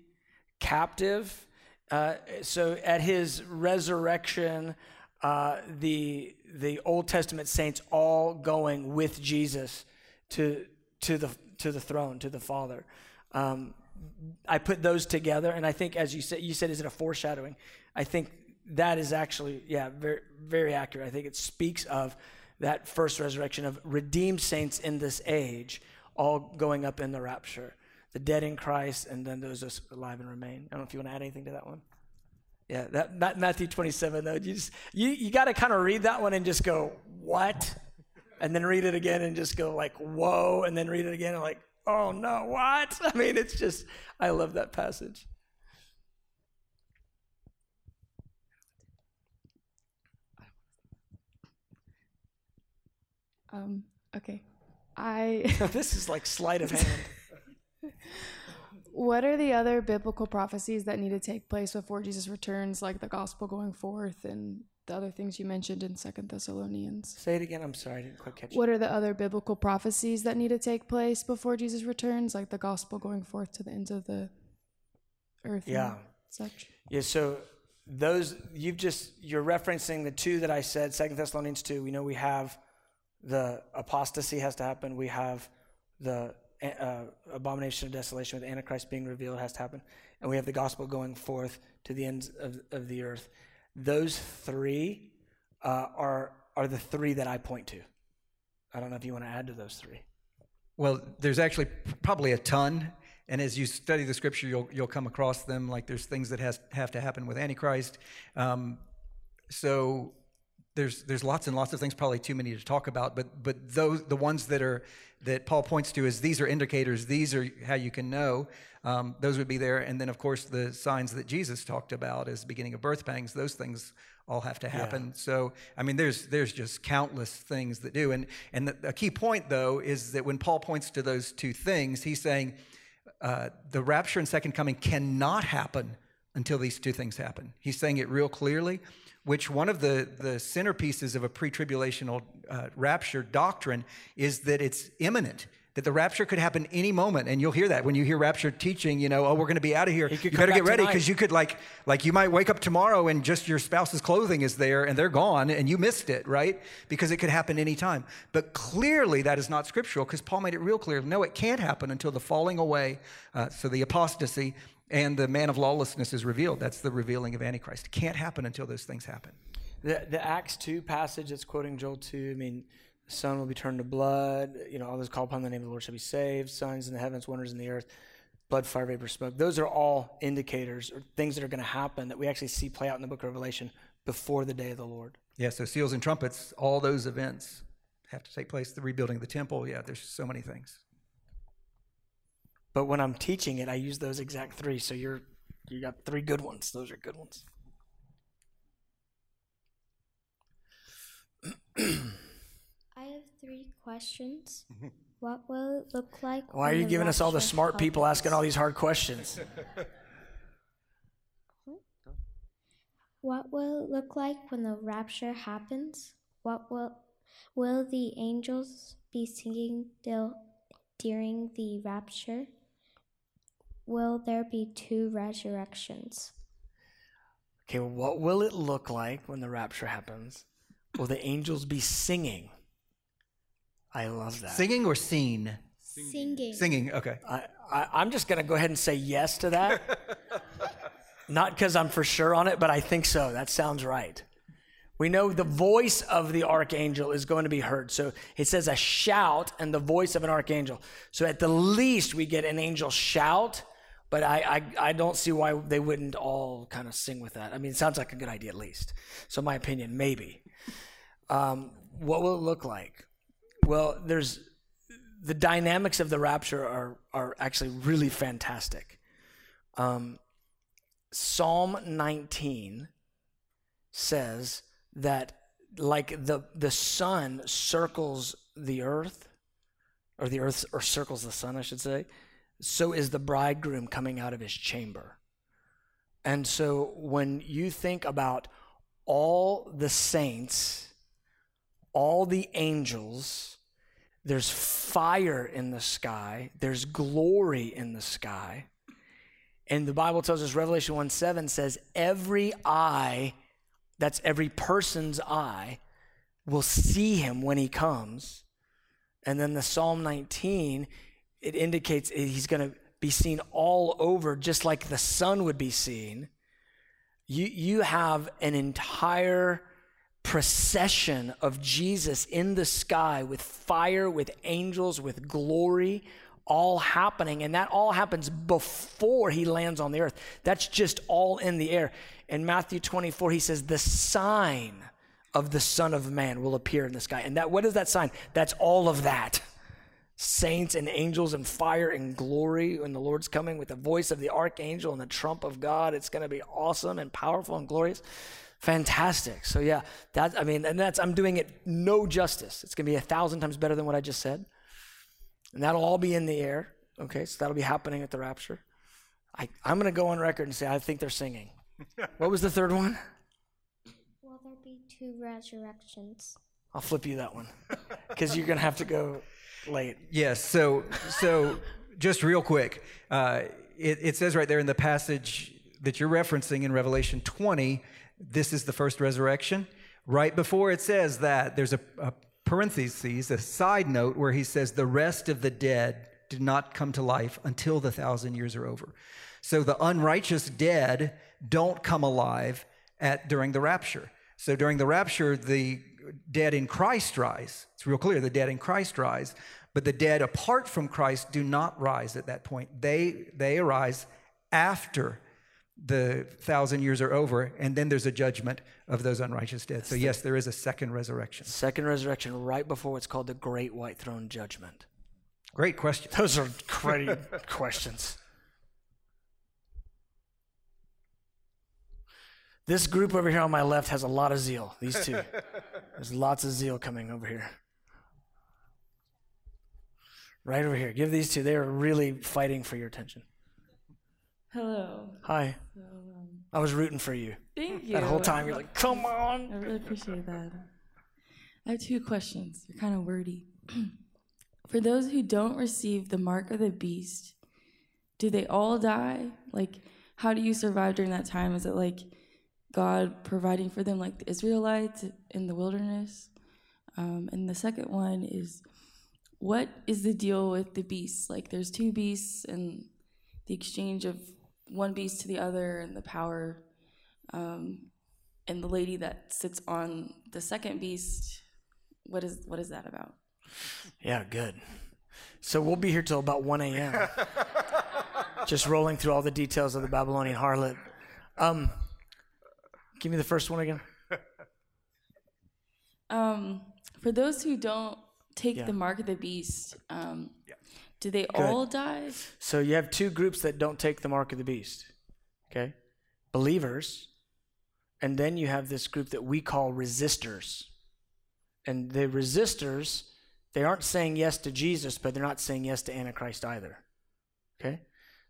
captive. Uh, so at his resurrection, uh, the the Old Testament saints all going with Jesus to to the to the throne to the Father. Um, I put those together, and I think, as you said, you said, is it a foreshadowing? I think that is actually, yeah, very very accurate. I think it speaks of that first resurrection of redeemed saints in this age, all going up in the rapture the dead in Christ, and then those alive and remain. I don't know if you want to add anything to that one. Yeah, that, that Matthew 27 though, you just you you got to kind of read that one and just go what, and then read it again and just go like whoa, and then read it again and like oh no what? [LAUGHS] I mean, it's just I love that passage. Um, okay. I [LAUGHS] this is like sleight of hand. [LAUGHS] what are the other biblical prophecies that need to take place before Jesus returns, like the gospel going forth and the other things you mentioned in Second Thessalonians? Say it again. I'm sorry, I didn't quite catch you. What are the other biblical prophecies that need to take place before Jesus returns, like the gospel going forth to the ends of the earth? Yeah. Such. Yeah, so those you've just you're referencing the two that I said, Second Thessalonians two. We know we have the apostasy has to happen. We have the uh, abomination of desolation with Antichrist being revealed has to happen, and we have the gospel going forth to the ends of, of the earth. Those three uh, are are the three that I point to. I don't know if you want to add to those three. Well, there's actually probably a ton, and as you study the scripture, you'll you'll come across them. Like there's things that has have to happen with Antichrist. Um, so there's there's lots and lots of things. Probably too many to talk about, but but those the ones that are that Paul points to is these are indicators. These are how you can know. Um, those would be there, and then of course the signs that Jesus talked about as beginning of birth pangs. Those things all have to happen. So I mean, there's there's just countless things that do. And and the, a key point though is that when Paul points to those two things, he's saying uh, the rapture and second coming cannot happen until these two things happen. He's saying it real clearly. Which one of the the centerpieces of a pre-tribulational uh, rapture doctrine is that it's imminent. That the rapture could happen any moment, and you'll hear that when you hear rapture teaching. You know, oh, we're going to be out of here. You better get ready because you could like like you might wake up tomorrow and just your spouse's clothing is there and they're gone and you missed it right because it could happen anytime but clearly that is not scriptural because paul made it real clear no it can't happen until the falling away uh, so the apostasy and the man of lawlessness is revealed that's the revealing of antichrist it can't happen until those things happen The, the Acts 2 passage that's quoting Joel 2, I mean, the sun will be turned to blood. You know, all those call upon the name of the Lord shall be saved. Signs in the heavens, wonders in the earth, blood, fire, vapor, smoke. Those are all indicators or things that are going to happen that we actually see play out in the book of Revelation before the day of the Lord. yeah so seals and trumpets all those events have to take place the rebuilding of the temple yeah there's so many things But when I'm teaching it, I use those exact three. So you're you got three good ones. Those are good ones. [CLEARS THROAT] I have three questions. [LAUGHS] What will it look like? Why are you giving us all the rapture smart people asking all these hard questions? [LAUGHS] What will it look like when the rapture happens? What will will the angels be singing during the rapture? Will there be two resurrections? Okay, what will it look like when the rapture happens? Will the angels be singing? I love that. singing or seen Singing. singing okay I, I, I'm just going to go ahead and say yes to that. [LAUGHS] Not because I'm for sure on it, but I think so. That sounds right. We know the voice of the archangel is going to be heard. So it says a shout and the voice of an archangel. So at the least, we get an angel shout, but I, I, I don't see why they wouldn't all kind of sing with that. I mean, it sounds like a good idea at least. So, my opinion, maybe. Um, what will it look like? Well, there's the dynamics of the rapture are, are actually really fantastic. Um, Psalm 19 says that like the the sun circles the earth or the earth or circles the sun I should say so is the bridegroom coming out of his chamber and so when you think about all the saints all the angels there's fire in the sky there's glory in the sky and the bible tells us revelation 1 7 says every eye that's every person's eye, will see him when he comes. And then the Psalm 19, it indicates he's going to be seen all over, just like the sun would be seen. You, you have an entire procession of Jesus in the sky with fire, with angels, with glory, all happening. And that all happens before he lands on the earth. That's just all in the air. In Matthew 24, he says, The sign of the Son of Man will appear in the sky. And that what is that sign? That's all of that. Saints and angels and fire and glory when the Lord's coming with the voice of the archangel and the trump of God. It's going to be awesome and powerful and glorious. Fantastic. So yeah, that I mean, and that's I'm doing it no justice. It's going to be a thousand times better than what I just said. And that'll all be in the air. Okay, so that'll be happening at the rapture. I, I'm going to go on record and say I think they're singing. [LAUGHS] what was the third one? Will there be two resurrections? I'll flip you that one because you're going to have to go late. Yes. So, so just real quick, uh, it, it says right there in the passage that you're referencing in Revelation 20, this is the first resurrection. Right before it says that, there's a, a parentheses, a side note where he says, the rest of the dead did not come to life until the thousand years are over. So the unrighteous dead don't come alive at during the rapture. So during the rapture, the dead in Christ rise. It's real clear the dead in Christ rise, but the dead apart from Christ do not rise at that point. They they arise after the thousand years are over, and then there's a judgment of those unrighteous dead. So, yes, there is a second resurrection. Second resurrection, right before what's called the Great White Throne Judgment. Great question. Those are great [LAUGHS] questions. This group over here on my left has a lot of zeal. These two. [LAUGHS] There's lots of zeal coming over here. Right over here. Give these two. They're really fighting for your attention. Hello. Hi. So, um, I was rooting for you. Thank you. That whole time you're like, come on. I really appreciate that. I have two questions. They're kind of wordy. [CLEARS THROAT] for those who don't receive the mark of the beast, do they all die? Like, how do you survive during that time? Is it like God providing for them, like the Israelites in the wilderness? Um, and the second one is, what is the deal with the beasts? Like, there's two beasts and the exchange of one beast to the other and the power. Um, and the lady that sits on the second beast, what is what is that about? Yeah, good. So we'll be here till about 1 a.m. [LAUGHS] just rolling through all the details of the Babylonian harlot. Um, give me the first one again. [LAUGHS] Um, for those who don't take Yeah. the mark of the beast, um, do they Good. all die? So you have two groups that don't take the mark of the beast. Okay? Believers. And then you have this group that we call resistors. And the resistors, they aren't saying yes to Jesus, but they're not saying yes to Antichrist either. Okay?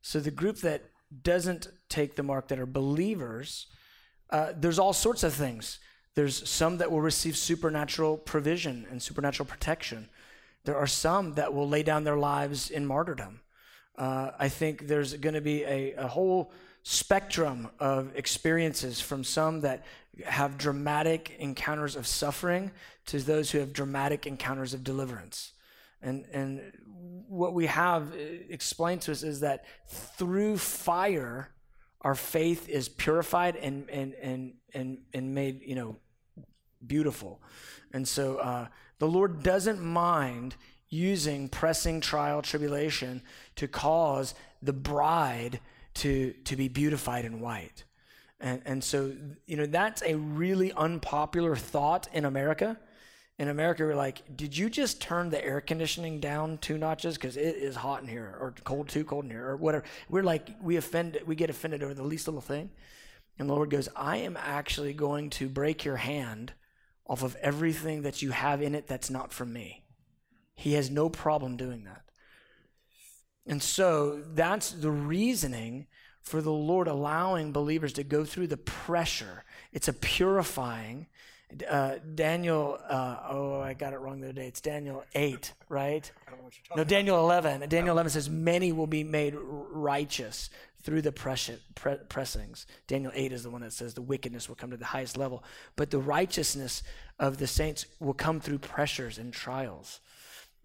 So the group that doesn't take the mark that are believers, uh, there's all sorts of things. There's some that will receive supernatural provision and supernatural protection. There are some that will lay down their lives in martyrdom. Uh, I think there's going to be a, a whole spectrum of experiences from some that have dramatic encounters of suffering to those who have dramatic encounters of deliverance. And, and what we have uh, explained to us is that through fire, our faith is purified and, and, and, and, and made, you know, beautiful. And so uh, the Lord doesn't mind using pressing trial, tribulation to cause the bride to, to be beautified in white. And, and so, you know, that's a really unpopular thought in America. In America, we're like, did you just turn the air conditioning down two notches? Because it is hot in here, or cold, too cold in here, or whatever. We're like, we offend, we get offended over the least little thing. And the Lord goes, I am actually going to break your hand off of everything that you have in it that's not from me. He has no problem doing that. And so that's the reasoning for the Lord allowing believers to go through the pressure. It's a purifying. Uh, Daniel, uh, oh, I got it wrong the other day. It's Daniel 8, right? no, Daniel 11. Daniel 11 says, Many will be made righteous through the press- pre- pressings. Daniel 8 is the one that says the wickedness will come to the highest level. But the righteousness of the saints will come through pressures and trials.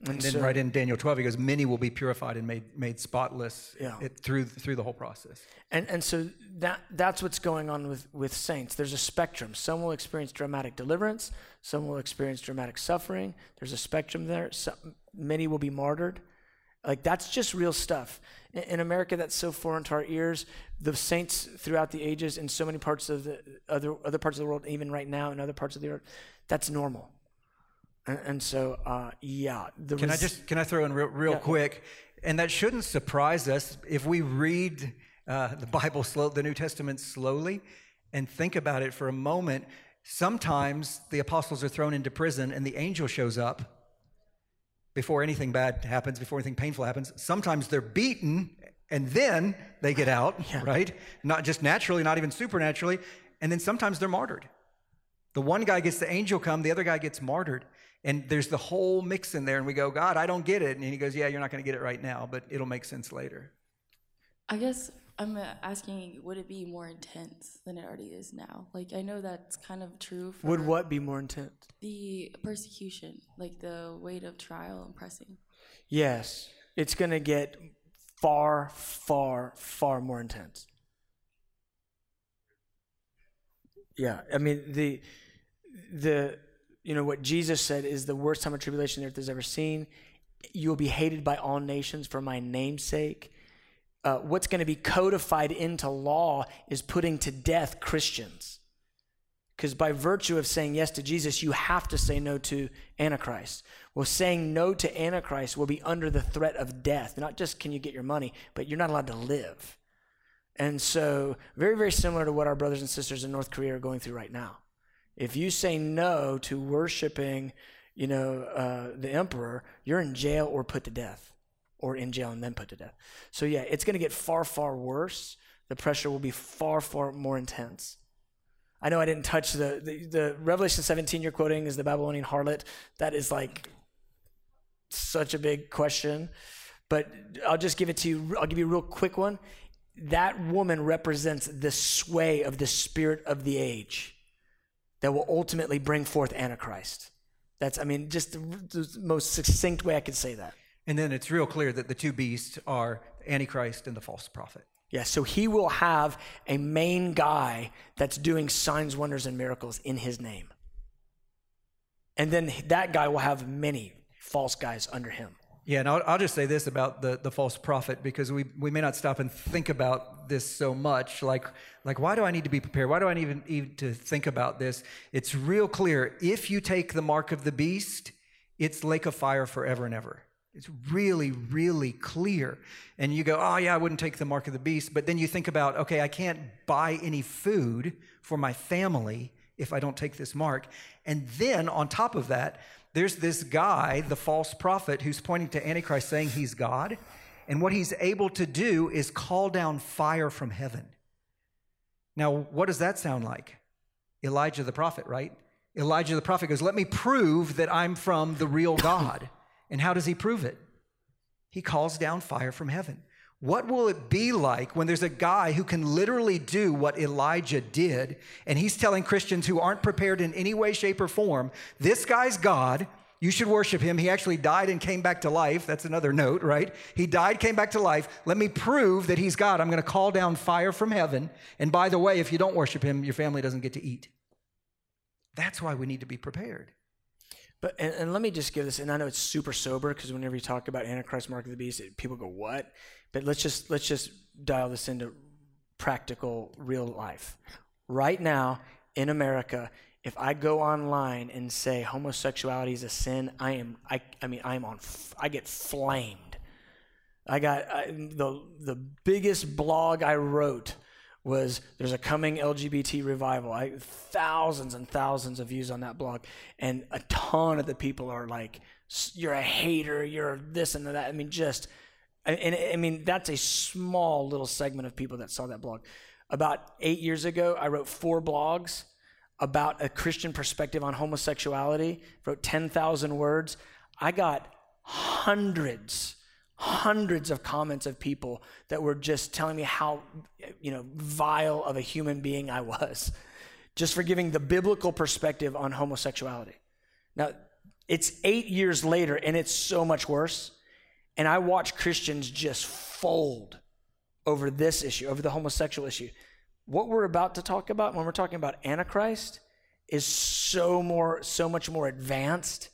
And, then so, right in Daniel 12, he goes, many will be purified and made, made spotless yeah. it, through, through the whole process. And, and so that, that's what's going on with, with saints. There's a spectrum. Some will experience dramatic deliverance. Some will experience dramatic suffering. There's a spectrum there. Some, many will be martyred. Like that's just real stuff. In, in America, that's so foreign to our ears. The saints throughout the ages in so many parts of the other, other parts of the world, even right now in other parts of the earth, that's normal. And, and so, uh, yeah. Can res- I just can I throw in real, real yeah. quick? And that shouldn't surprise us if we read uh, the Bible slow, the New Testament slowly, and think about it for a moment. Sometimes the apostles are thrown into prison, and the angel shows up before anything bad happens, before anything painful happens. Sometimes they're beaten, and then they get out, [LAUGHS] yeah. right? Not just naturally, not even supernaturally. And then sometimes they're martyred. The one guy gets the angel come, the other guy gets martyred. And there's the whole mix in there, and we go, God, I don't get it. And he goes, Yeah, you're not going to get it right now, but it'll make sense later. I guess I'm uh, asking, would it be more intense than it already is now? Like, I know that's kind of true. would what be more intense? The persecution, like the weight of trial and pressing. Yes, it's going to get far, far, far more intense. Yeah, I mean the the you know, what Jesus said is the worst time of tribulation the earth has ever seen. You will be hated by all nations for my name's sake. Uh, what's going to be codified into law is putting to death Christians. Because by virtue of saying yes to Jesus, you have to say no to Antichrist. Well, saying no to Antichrist will be under the threat of death. Not just can you get your money, but you're not allowed to live. And so, very, very similar to what our brothers and sisters in North Korea are going through right now. If you say no to worshiping, you know, uh, the emperor, you're in jail or put to death, or in jail and then put to death. So yeah, it's going to get far, far worse. The pressure will be far, far more intense. I know I didn't touch the, the, the Revelation 17 you're quoting is the Babylonian harlot. That is like such a big question, but I'll just give it to you. I'll give you a real quick one. That woman represents the sway of the spirit of the age that will ultimately bring forth Antichrist. That's, I mean, just the, the, most succinct way I could say that. And then it's real clear that the two beasts are Antichrist and the false prophet. Yeah, so he will have a main guy that's doing signs, wonders, and miracles in his name. And then that guy will have many false guys under him. Yeah, and I'll, I'll, just say this about the, the false prophet because we, we may not stop and think about this so much. Like, like why do I need to be prepared? Why do I even need to think about this? It's real clear. If you take the mark of the beast, it's lake of fire forever and ever. It's really, really clear. And you go, oh, yeah, I wouldn't take the mark of the beast. But then you think about, okay, I can't buy any food for my family if I don't take this mark. And then on top of that, there's this guy, the false prophet, who's pointing to Antichrist saying he's God. And what he's able to do is call down fire from heaven. Now, what does that sound like? Elijah the prophet, right? Elijah the prophet goes, Let me prove that I'm from the real God. and how does he prove it? He calls down fire from heaven. What will it be like when there's a guy who can literally do what Elijah did, and he's telling Christians who aren't prepared in any way, shape, or form, this guy's God, you should worship him. He actually died and came back to life. That's another note, right? He died, came back to life. Let me prove that he's God. I'm going to call down fire from heaven. And by the way, if you don't worship him, your family doesn't get to eat. That's why we need to be prepared. But and, and let me just give this, and I know it's super sober because whenever you talk about Antichrist, Mark of the Beast, it, people go, "What?" But let's just let's just dial this into practical, real life. Right now in America, if I go online and say homosexuality is a sin, I am I I mean I am on I get flamed. I got I, the the biggest blog I wrote was there's a coming LGBT revival. I thousands and thousands of views on that blog, and a ton of the people are like, "You're a hater. You're this and that." I mean, just and I mean that's a small little segment of people that saw that blog. About eight years ago, I wrote four blogs about a Christian perspective on homosexuality. Wrote ten thousand words. I got hundreds hundreds of comments of people that were just telling me how you know vile of a human being I was just for giving the biblical perspective on homosexuality. Now, it's 8 years later and it's so much worse and I watch Christians just fold over this issue, over the homosexual issue. What we're about to talk about when we're talking about antichrist is so more so much more advanced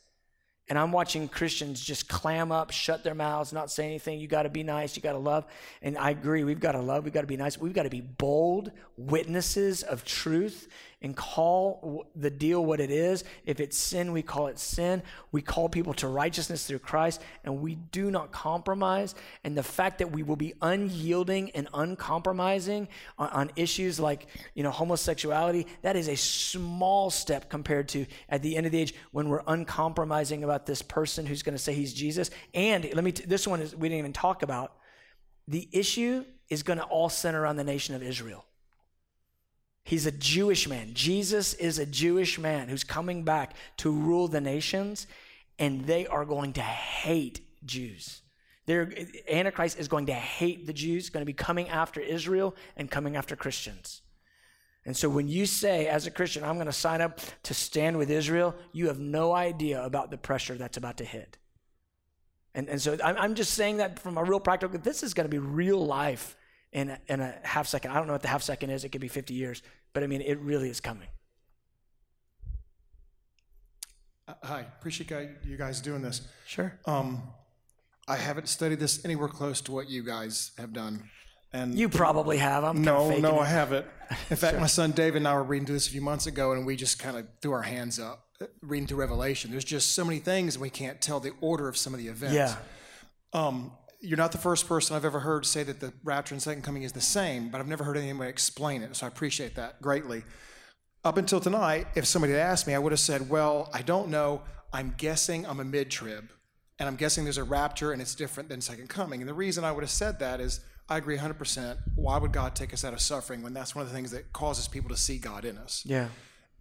and I'm watching Christians just clam up, shut their mouths, not say anything. You got to be nice. You got to love. And I agree. We've got to love. We've got to be nice. We've got to be bold witnesses of truth and call the deal what it is. If it's sin, we call it sin. We call people to righteousness through Christ, and we do not compromise. And the fact that we will be unyielding and uncompromising on, on issues like you know homosexuality, that is a small step compared to at the end of the age when we're uncompromising about this person who's going to say he's Jesus. And let me t- this one is we didn't even talk about. The issue is going to all center around the nation of Israel. He's a Jewish man. Jesus is a Jewish man who's coming back to rule the nations, and they are going to hate Jews. They're, Antichrist is going to hate the Jews, going to be coming after Israel and coming after Christians. And so when you say, as a Christian, I'm going to sign up to stand with Israel, you have no idea about the pressure that's about to hit. And, and so I'm, I'm just saying that from a real practical, this is going to be real life in a, in a half second. I don't know what the half second is. It could be 50 years, but I mean, it really is coming. Uh, hi, appreciate you guys doing this. Sure. Um, I haven't studied this anywhere close to what you guys have done. And you probably have. I'm no, no, it. I haven't. In fact, [LAUGHS] sure. my son David and I were reading through this a few months ago, and we just kind of threw our hands up uh, reading through Revelation. There's just so many things, and we can't tell the order of some of the events. Yeah. Um, you're not the first person I've ever heard say that the rapture and second coming is the same, but I've never heard anybody explain it, so I appreciate that greatly. Up until tonight, if somebody had asked me, I would have said, Well, I don't know. I'm guessing I'm a mid trib, and I'm guessing there's a rapture and it's different than second coming. And the reason I would have said that is I agree 100%. Why would God take us out of suffering when that's one of the things that causes people to see God in us? Yeah.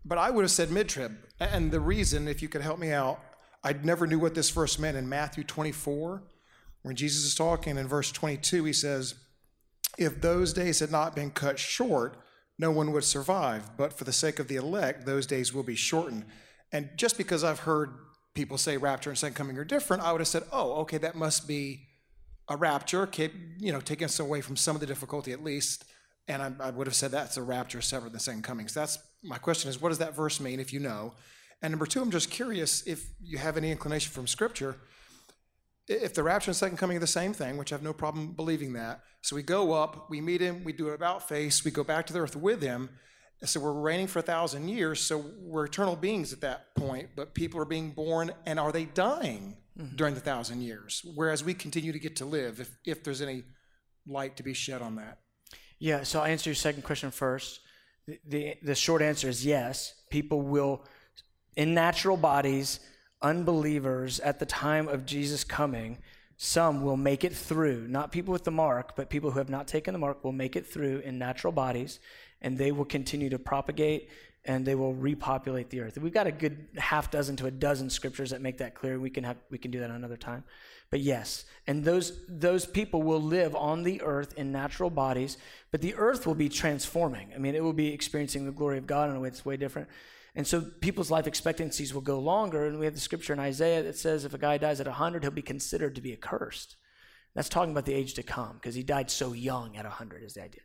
But I would have said mid trib. And the reason, if you could help me out, I never knew what this verse meant in Matthew 24 when Jesus is talking in verse 22, he says, If those days had not been cut short, no one would survive. But for the sake of the elect, those days will be shortened. And just because I've heard people say rapture and second coming are different, I would have said, oh, okay, that must be a rapture, you know, taking us away from some of the difficulty at least. And I, I would have said that's a rapture separate than second coming. So that's my question is, what does that verse mean if you know? And number two, I'm just curious if you have any inclination from Scripture if the rapture and second coming are the same thing, which I have no problem believing that, so we go up, we meet him, we do an about face, we go back to the earth with him. And So we're reigning for a thousand years, so we're eternal beings at that point, but people are being born and are they dying mm-hmm. during the thousand years? Whereas we continue to get to live, if, if there's any light to be shed on that. Yeah, so I'll answer your second question first. The, the, the short answer is yes. People will, in natural bodies, unbelievers at the time of Jesus coming, some will make it through. Not people with the mark, but people who have not taken the mark will make it through in natural bodies, and they will continue to propagate and they will repopulate the earth. We've got a good half dozen to a dozen scriptures that make that clear. We can have we can do that another time. But yes, and those those people will live on the earth in natural bodies, but the earth will be transforming. I mean, it will be experiencing the glory of God in a way that's way different. And so people's life expectancies will go longer. And we have the scripture in Isaiah that says if a guy dies at 100, he'll be considered to be accursed. That's talking about the age to come because he died so young at 100, is the idea.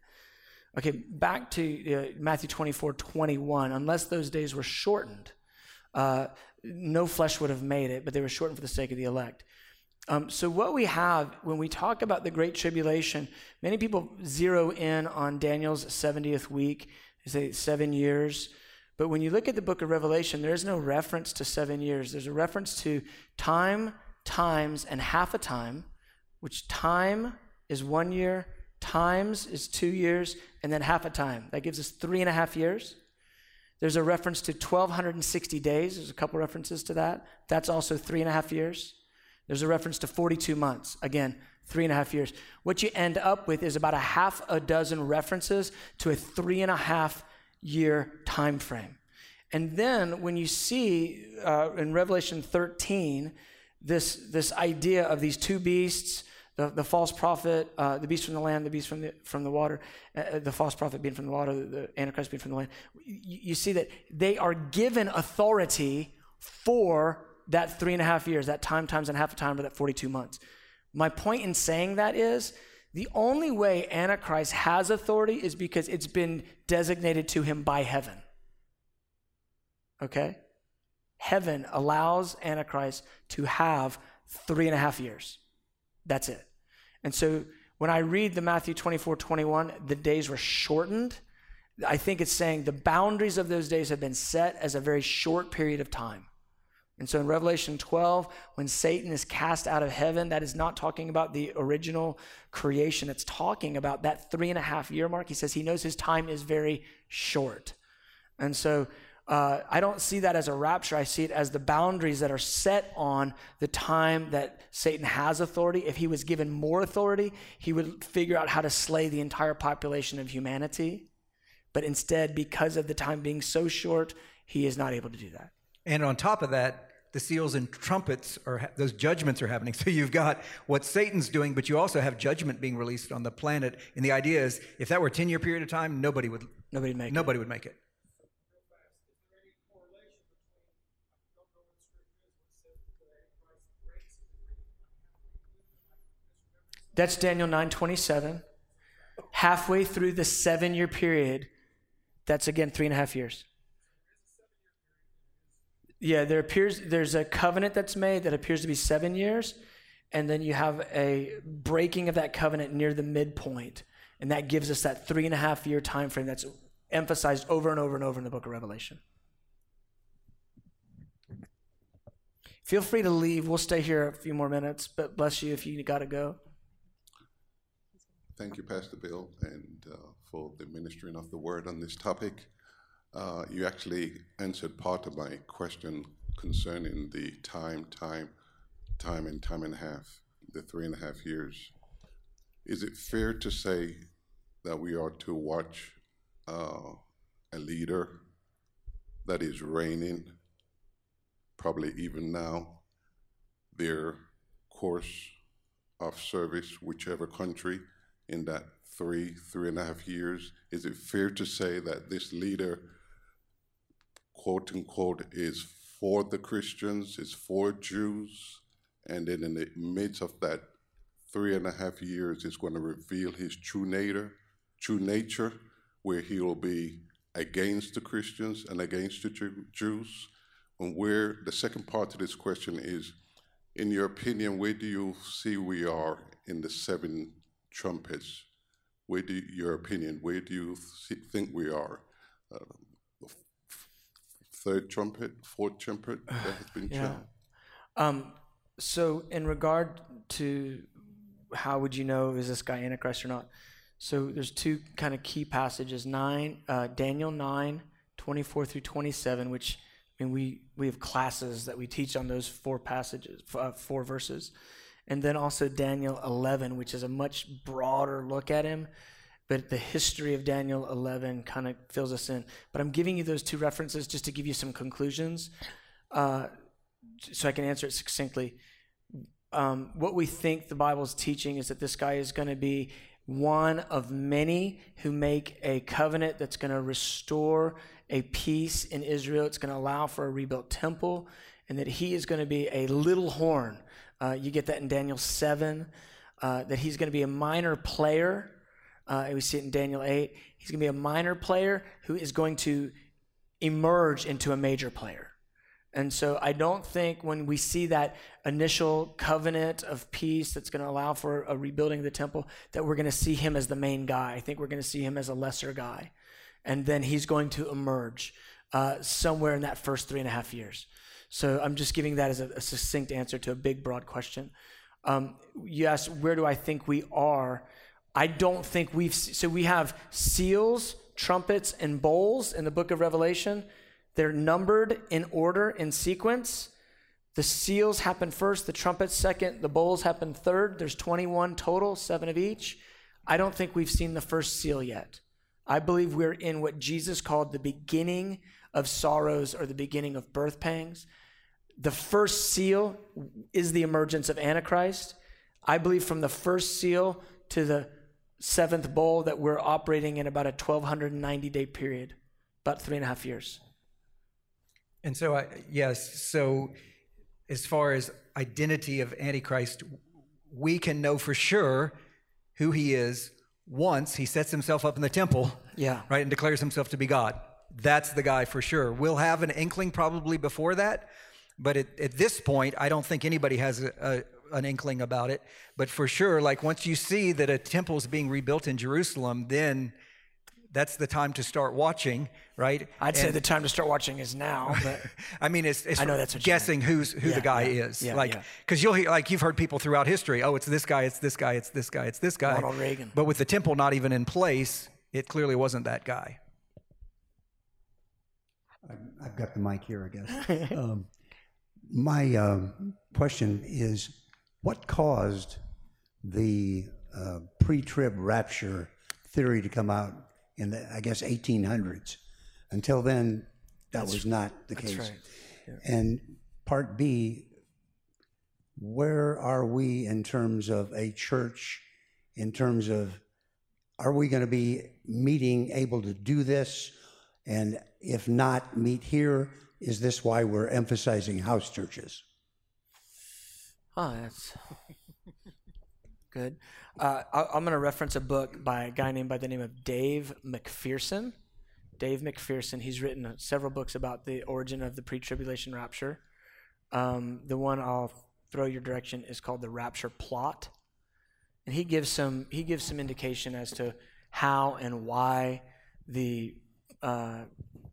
Okay, back to uh, Matthew 24, 21. Unless those days were shortened, uh, no flesh would have made it, but they were shortened for the sake of the elect. Um, so, what we have when we talk about the Great Tribulation, many people zero in on Daniel's 70th week, they say seven years. But when you look at the book of Revelation, there is no reference to seven years. There's a reference to time, times, and half a time, which time is one year, times is two years, and then half a time. That gives us three and a half years. There's a reference to 1,260 days. There's a couple references to that. That's also three and a half years. There's a reference to 42 months. Again, three and a half years. What you end up with is about a half a dozen references to a three and a half year time frame. And then when you see uh, in Revelation 13 this, this idea of these two beasts, the, the false prophet, uh, the beast from the land, the beast from the, from the water, uh, uh the false prophet being from the water, the Antichrist being from the land, you, you see that they are given authority for that three and a half years, that time times and a half a time, or that 42 months. My point in saying that is the only way Antichrist has authority is because it's been designated to him by heaven. Okay? Heaven allows Antichrist to have three and a half years. That's it. And so when I read the Matthew 24, 21, the days were shortened. I think it's saying the boundaries of those days have been set as a very short period of time. And so in Revelation 12, when Satan is cast out of heaven, that is not talking about the original creation. It's talking about that three and a half year mark. He says he knows his time is very short. And so uh, I don't see that as a rapture. I see it as the boundaries that are set on the time that Satan has authority. If he was given more authority, he would figure out how to slay the entire population of humanity. But instead, because of the time being so short, he is not able to do that. And on top of that, the seals and trumpets are those judgments are happening. [LAUGHS] So you've got what Satan's doing, but you also have judgment being released on the planet. And the idea is, if that were a ten year period of time, nobody would nobody make nobody it. would make it. That's Daniel 9:27. Halfway through the seven year period, that's again three and a half years. Yeah, there appears there's a covenant that's made that appears to be seven years, and then you have a breaking of that covenant near the midpoint, and that gives us that three and a half year time frame that's emphasized over and over and over in the book of Revelation. Feel free to leave. We'll stay here a few more minutes, but bless you if you got to go. Thank you, Pastor Bill, and uh, for the ministering of the word on this topic. Uh, you actually answered part of my question concerning the time, time, time, and time and a half, the three and a half years. Is it fair to say that we are to watch uh, a leader that is reigning, probably even now, their course of service, whichever country, in that three, three and a half years? Is it fair to say that this leader quote unquote, is for the Christians, is for Jews, and then in the midst of that three and a half years is going to reveal his true nature, true nature, where he will be against the Christians and against the Jew- Jews. And where the second part to this question is, in your opinion, where do you see we are in the seven trumpets? Where do your opinion? Where do you think we are? Uh, third trumpet, fourth trumpet [SIGHS] that has been yeah. Um, so, in regard to how would you know is this guy Antichrist or not? So, there's two kind of key passages: nine, uh, Daniel nine, 24 through 27, which I mean, we we have classes that we teach on those four passages, uh, four verses, and then also Daniel 11, which is a much broader look at him but the history of Daniel 11 kind of fills us in. But I'm giving you those two references just to give you some conclusions uh, so I can answer it succinctly. Um, what we think the Bible is teaching is that this guy is going to be one of many who make a covenant that's going to restore a peace in Israel. It's going to allow for a rebuilt temple, and that he is going to be a little horn. Uh, you get that in Daniel 7, uh, that he's going to be a minor player Uh, we see it in Daniel 8. He's going to be a minor player who is going to emerge into a major player. And so I don't think when we see that initial covenant of peace that's going to allow for a rebuilding of the temple, that we're going to see him as the main guy. I think we're going to see him as a lesser guy. And then he's going to emerge uh, somewhere in that first three and a half years. So I'm just giving that as a, a succinct answer to a big, broad question. Um, you asked, where do I think we are? I don't think we've, so we have seals, trumpets, and bowls in the book of Revelation. They're numbered in order, in sequence. The seals happen first, the trumpets second, the bowls happen third. There's 21 total, seven of each. I don't think we've seen the first seal yet. I believe we're in what Jesus called the beginning of sorrows or the beginning of birth pangs. The first seal is the emergence of Antichrist. I believe from the first seal to the seventh bowl that we're operating in about a 1290 day period, about three and a half years. And so, I, yes, so as far as identity of Antichrist, we can know for sure who he is once he sets himself up in the temple, yeah, right, and declares himself to be God. That's the guy for sure. We'll have an inkling probably before that, but at, at this point, I don't think anybody has a, a, an inkling about it. But for sure, like once you see that a temple is being rebuilt in Jerusalem, then that's the time to start watching, right? I'd and, say the time to start watching is now. [LAUGHS] But I mean, it's, it's I know that's guessing who's who yeah, the guy yeah, is, yeah, like because you'll hear, like you've heard people throughout history. Oh, it's this guy, it's this guy, it's this guy, it's this guy. Ronald Reagan. But with the temple not even in place, it clearly wasn't that guy. I've got the mic here, I guess. [LAUGHS] um, my um, question is, what caused the uh, pre-trib rapture theory to come out in the, I guess, 1800s. Until then, that that's, was not the case. Right. Yeah. And part B, where are we in terms of a church, in terms of are we going to be meeting able to do this? And if not, meet here. Is this why we're emphasizing house churches? Oh, that's good. Uh, I, am going to reference a book by a guy named by the name of Dave MacPherson. Dave MacPherson. He's written several books about the origin of the pre-tribulation rapture. Um, the one I'll throw your direction is called the Rapture Plot, and he gives some he gives some indication as to how and why the uh,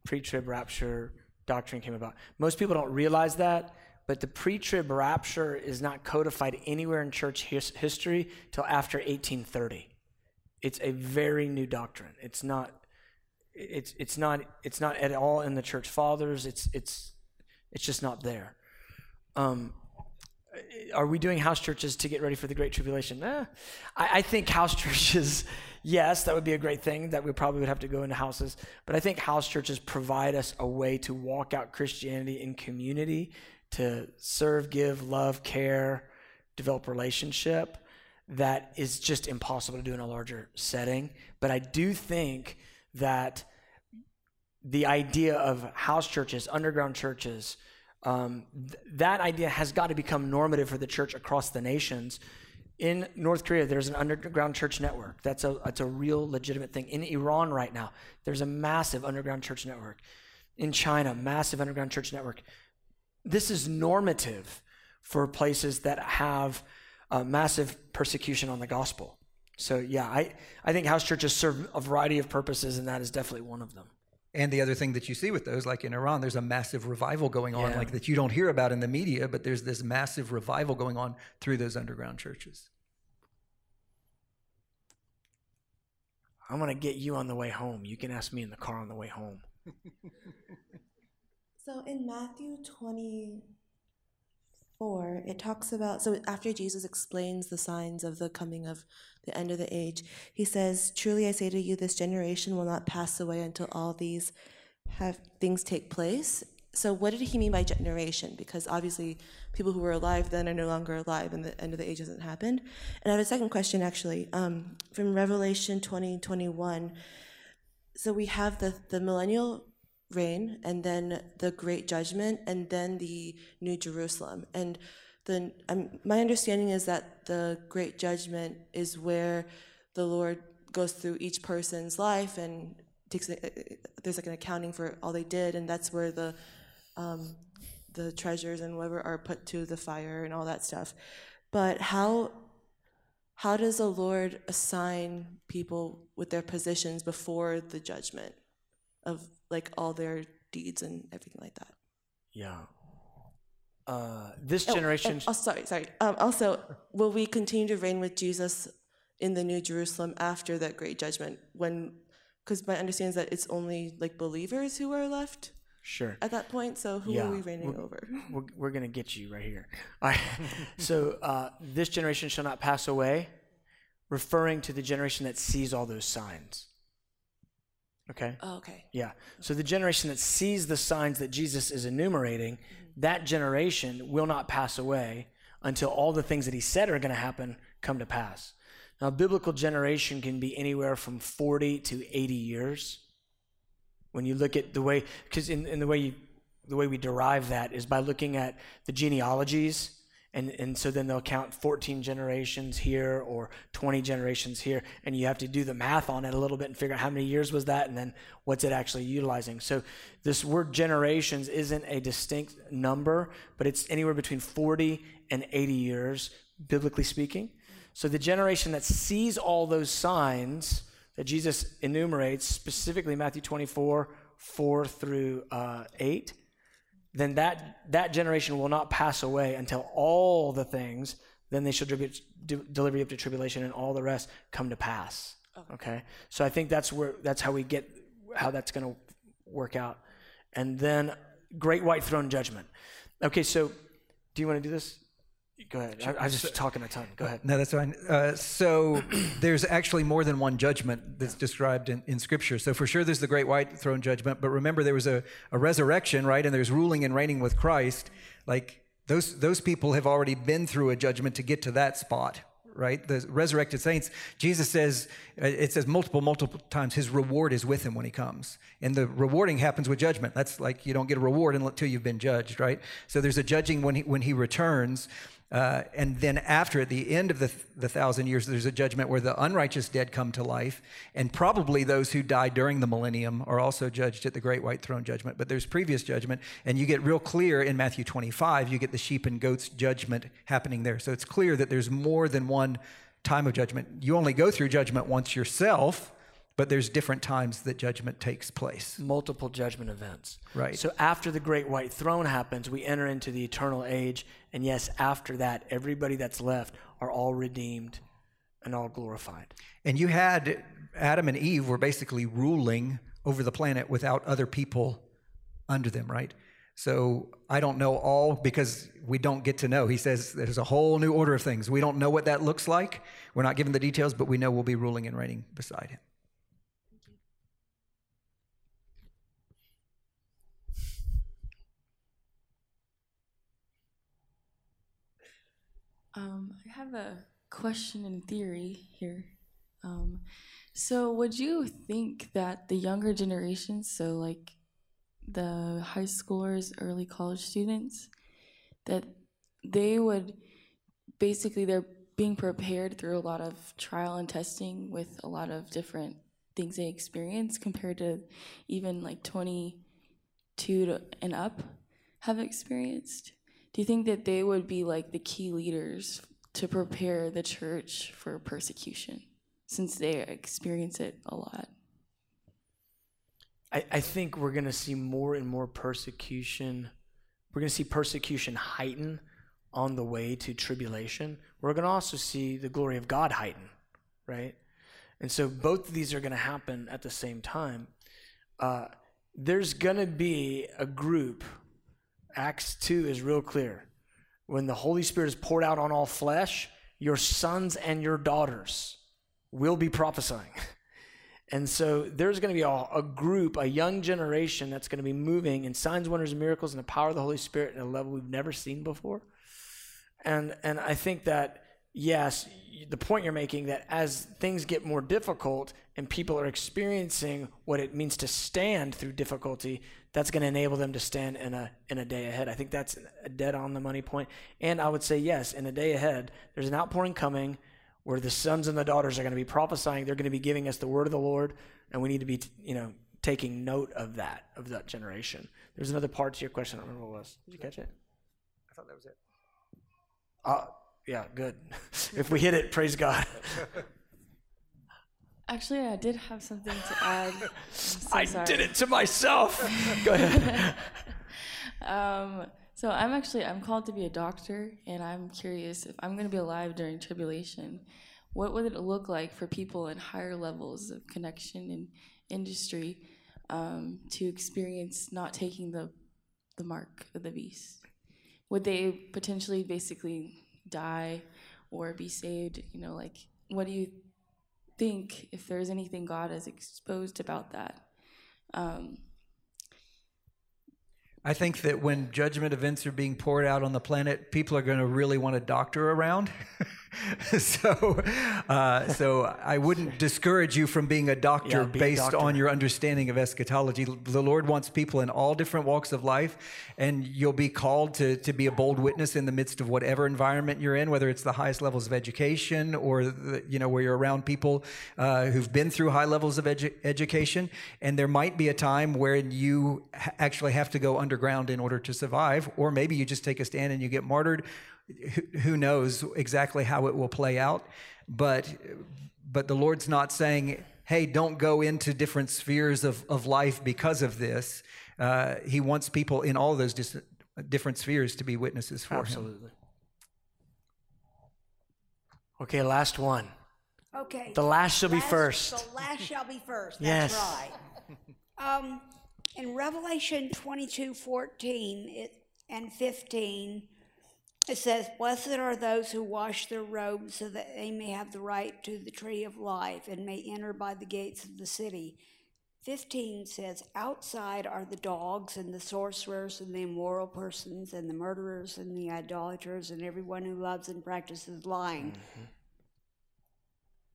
pre-trib rapture doctrine came about. Most people don't realize that but the pre-trib rapture is not codified anywhere in church his- history till after 1830. It's a very new doctrine. It's not it's it's not it's not at all in the church fathers. It's it's it's just not there. Um, are we doing house churches to get ready for the great tribulation? Eh, I, I, think house [LAUGHS] churches, yes, that would be a great thing. That we probably would have to go into houses, but I think house churches provide us a way to walk out Christianity in community to serve, give, love, care, develop relationship that is just impossible to do in a larger setting. But I do think that the idea of house churches, underground churches, um, th- that idea has got to become normative for the church across the nations. In North Korea, there's an underground church network. That's a, that's a real legitimate thing. In Iran right now, there's a massive underground church network. In China, massive underground church network this is normative for places that have uh, massive persecution on the gospel. So, yeah, I, I think house churches serve a variety of purposes, and that is definitely one of them. And the other thing that you see with those, like in Iran, there's a massive revival going on, yeah. like that you don't hear about in the media, but there's this massive revival going on through those underground churches. I'm going to get you on the way home. You can ask me in the car on the way home. [LAUGHS] So in Matthew 24, it talks about, so after Jesus explains the signs of the coming of the end of the age, he says, Truly I say to you, this generation will not pass away until all these have things take place. So what did he mean by generation? Because obviously people who were alive then are no longer alive and the end of the age hasn't happened. And I have a second question actually, um, from Revelation 20, 21. So we have the, the millennial reign, and then the great judgment, and then the new Jerusalem. And the um, my understanding is that the great judgment is where the Lord goes through each person's life and takes there's like an accounting for all they did, and that's where the um, the treasures and whatever are put to the fire and all that stuff. But how how does the Lord assign people with their positions before the judgment of like all their deeds and everything like that? Yeah. Uh, this Oh, generation. Oh, oh, sorry, sorry. Um, also, will we continue to reign with Jesus in the New Jerusalem after that great judgment? When, because my understanding is that it's only like believers who are left Sure. at that point. So who Yeah, are we reigning we're, over? We're, we're going to get you right here. All right. [LAUGHS] so uh, this generation shall not pass away, referring to the generation that sees all those signs. Okay? Oh, okay. Yeah. So the generation that sees the signs that Jesus is enumerating, mm-hmm. that generation will not pass away until all the things that he said are going to happen come to pass. Now, a biblical generation can be anywhere from 40 to 80 years. When you look at the way, because in, in the way you, the way we derive that is by looking at the genealogies, and, and so then they'll count 14 generations here or 20 generations here, and you have to do the math on it a little bit and figure out how many years was that, and then what's it actually utilizing. So this word generations isn't a distinct number, but it's anywhere between 40 and 80 years, biblically speaking. So the generation that sees all those signs that Jesus enumerates, specifically Matthew 24, 4 through uh, 8, then that, that generation will not pass away until all the things, then they shall deliver, deliver you up to tribulation and all the rest come to pass. Okay. So I think that's where, that's how we get, how that's going to work out. And then great white throne judgment. Okay. So do you want to do this? Go ahead. I, I was just talking a ton. Go ahead. No, that's fine. Uh, so [CLEARS THROAT] there's actually more than one judgment that's described in, in Scripture. So for sure, there's the great white throne judgment. But remember, there was a, a resurrection, right? And there's ruling and reigning with Christ. Like those those people have already been through a judgment to get to that spot, right? The resurrected saints. Jesus says uh, it says multiple multiple times his reward is with him when he comes, and the rewarding happens with judgment. That's like you don't get a reward until you've been judged, right? So there's a judging when he when he returns. Uh, and then after at the end of the, the thousand years, there's a judgment where the unrighteous dead come to life. And probably those who died during the millennium are also judged at the great white throne judgment. But there's previous judgment. And you get real clear in Matthew 25, you get the sheep and goats judgment happening there. So it's clear that there's more than one time of judgment. You only go through judgment once yourself. But there's different times that judgment takes place. Multiple judgment events. Right. So after the great white throne happens, we enter into the eternal age. And yes, after that, everybody that's left are all redeemed and all glorified. And you had Adam and Eve were basically ruling over the planet without other people under them, right? So I don't know all because we don't get to know. He says there's a whole new order of things. We don't know what that looks like. We're not given the details, but we know we'll be ruling and reigning beside him. Um, I have a question in theory here. Um, so, would you think that the younger generations, so like the high schoolers, early college students, that they would basically they're being prepared through a lot of trial and testing with a lot of different things they experience compared to even like 22 to, and up have experienced? Do you think that they would be like the key leaders to prepare the church for persecution since they experience it a lot? I, I think we're going to see more and more persecution. We're going to see persecution heighten on the way to tribulation. We're going to also see the glory of God heighten, right? And so both of these are going to happen at the same time. Uh, there's going to be a group Acts 2 is real clear. When the Holy Spirit is poured out on all flesh, your sons and your daughters will be prophesying. [LAUGHS] And so there's going to be a, a, group, a young generation that's going to be moving in signs, wonders, and miracles and the power of the Holy Spirit at a level we've never seen before. And, and I think that, yes, the point you're making that as things get more difficult and people are experiencing what it means to stand through difficulty, that's going to enable them to stand in a in a day ahead. I think that's a dead on the money point. And I would say yes, in a day ahead, there's an outpouring coming where the sons and the daughters are going to be prophesying. They're going to be giving us the word of the Lord, and we need to be, you know, taking note of that, of that generation. There's another part to your question. I don't remember what it was. Did you catch it? I thought that was it. Uh, yeah, good. [LAUGHS] if we hit it, praise God. [LAUGHS] Actually, I did have something to add. [LAUGHS] So I sorry. did it to myself. [LAUGHS] Go ahead. [LAUGHS] um, so I'm actually I'm called to be a doctor, and I'm curious if I'm going to be alive during tribulation. What would it look like for people in higher levels of connection and industry um, to experience not taking the the mark of the beast? Would they potentially basically die or be saved? You know, like what do you think if there's anything God has exposed about that? Um, I think that when judgment events are being poured out on the planet, people are going to really want a doctor around. [LAUGHS] [LAUGHS] so, uh, so I wouldn't discourage you from being a doctor Yeah, be a based doctor. on your understanding of eschatology. The Lord wants people in all different walks of life, and you'll be called to, to be a bold witness in the midst of whatever environment you're in, whether it's the highest levels of education or the, you know where you're around people uh, who've been through high levels of edu- education. And there might be a time where you ha- actually have to go underground in order to survive, or maybe you just take a stand and you get martyred. Who- [LAUGHS] Who knows exactly how it will play out? But but the Lord's not saying, "Hey, don't go into different spheres of, of life because of this." Uh, he wants people in all those dis- different spheres to be witnesses for Him. Absolutely. Okay, last one. Okay. The last shall be first. The last shall be first. [LAUGHS] Yes. Right. Um, in Revelation 22 14 it, and 15, it says, Blessed are those who wash their robes so that they may have the right to the tree of life and may enter by the gates of the city. 15 says, Outside are the dogs and the sorcerers and the immoral persons and the murderers and the idolaters and everyone who loves and practices lying. Mm-hmm.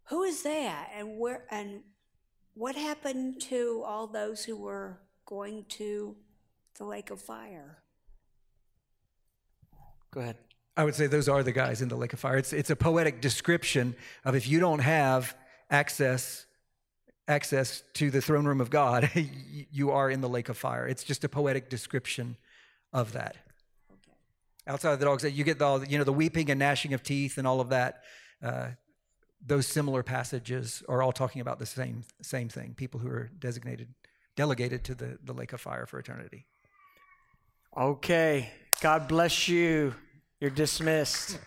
Who is that? And where and what happened to all those who were going to the lake of fire? Go ahead. I would say those are the guys in the lake of fire. It's it's a poetic description of if you don't have access access to the throne room of God, [LAUGHS] you- are in the lake of fire. It's just a poetic description of that. Outside of the dogs, that you get the you know the weeping and gnashing of teeth and all of that. Uh, those similar passages are all talking about the same same thing. People who are designated delegated to the, the lake of fire for eternity. Okay. God bless you. You're dismissed.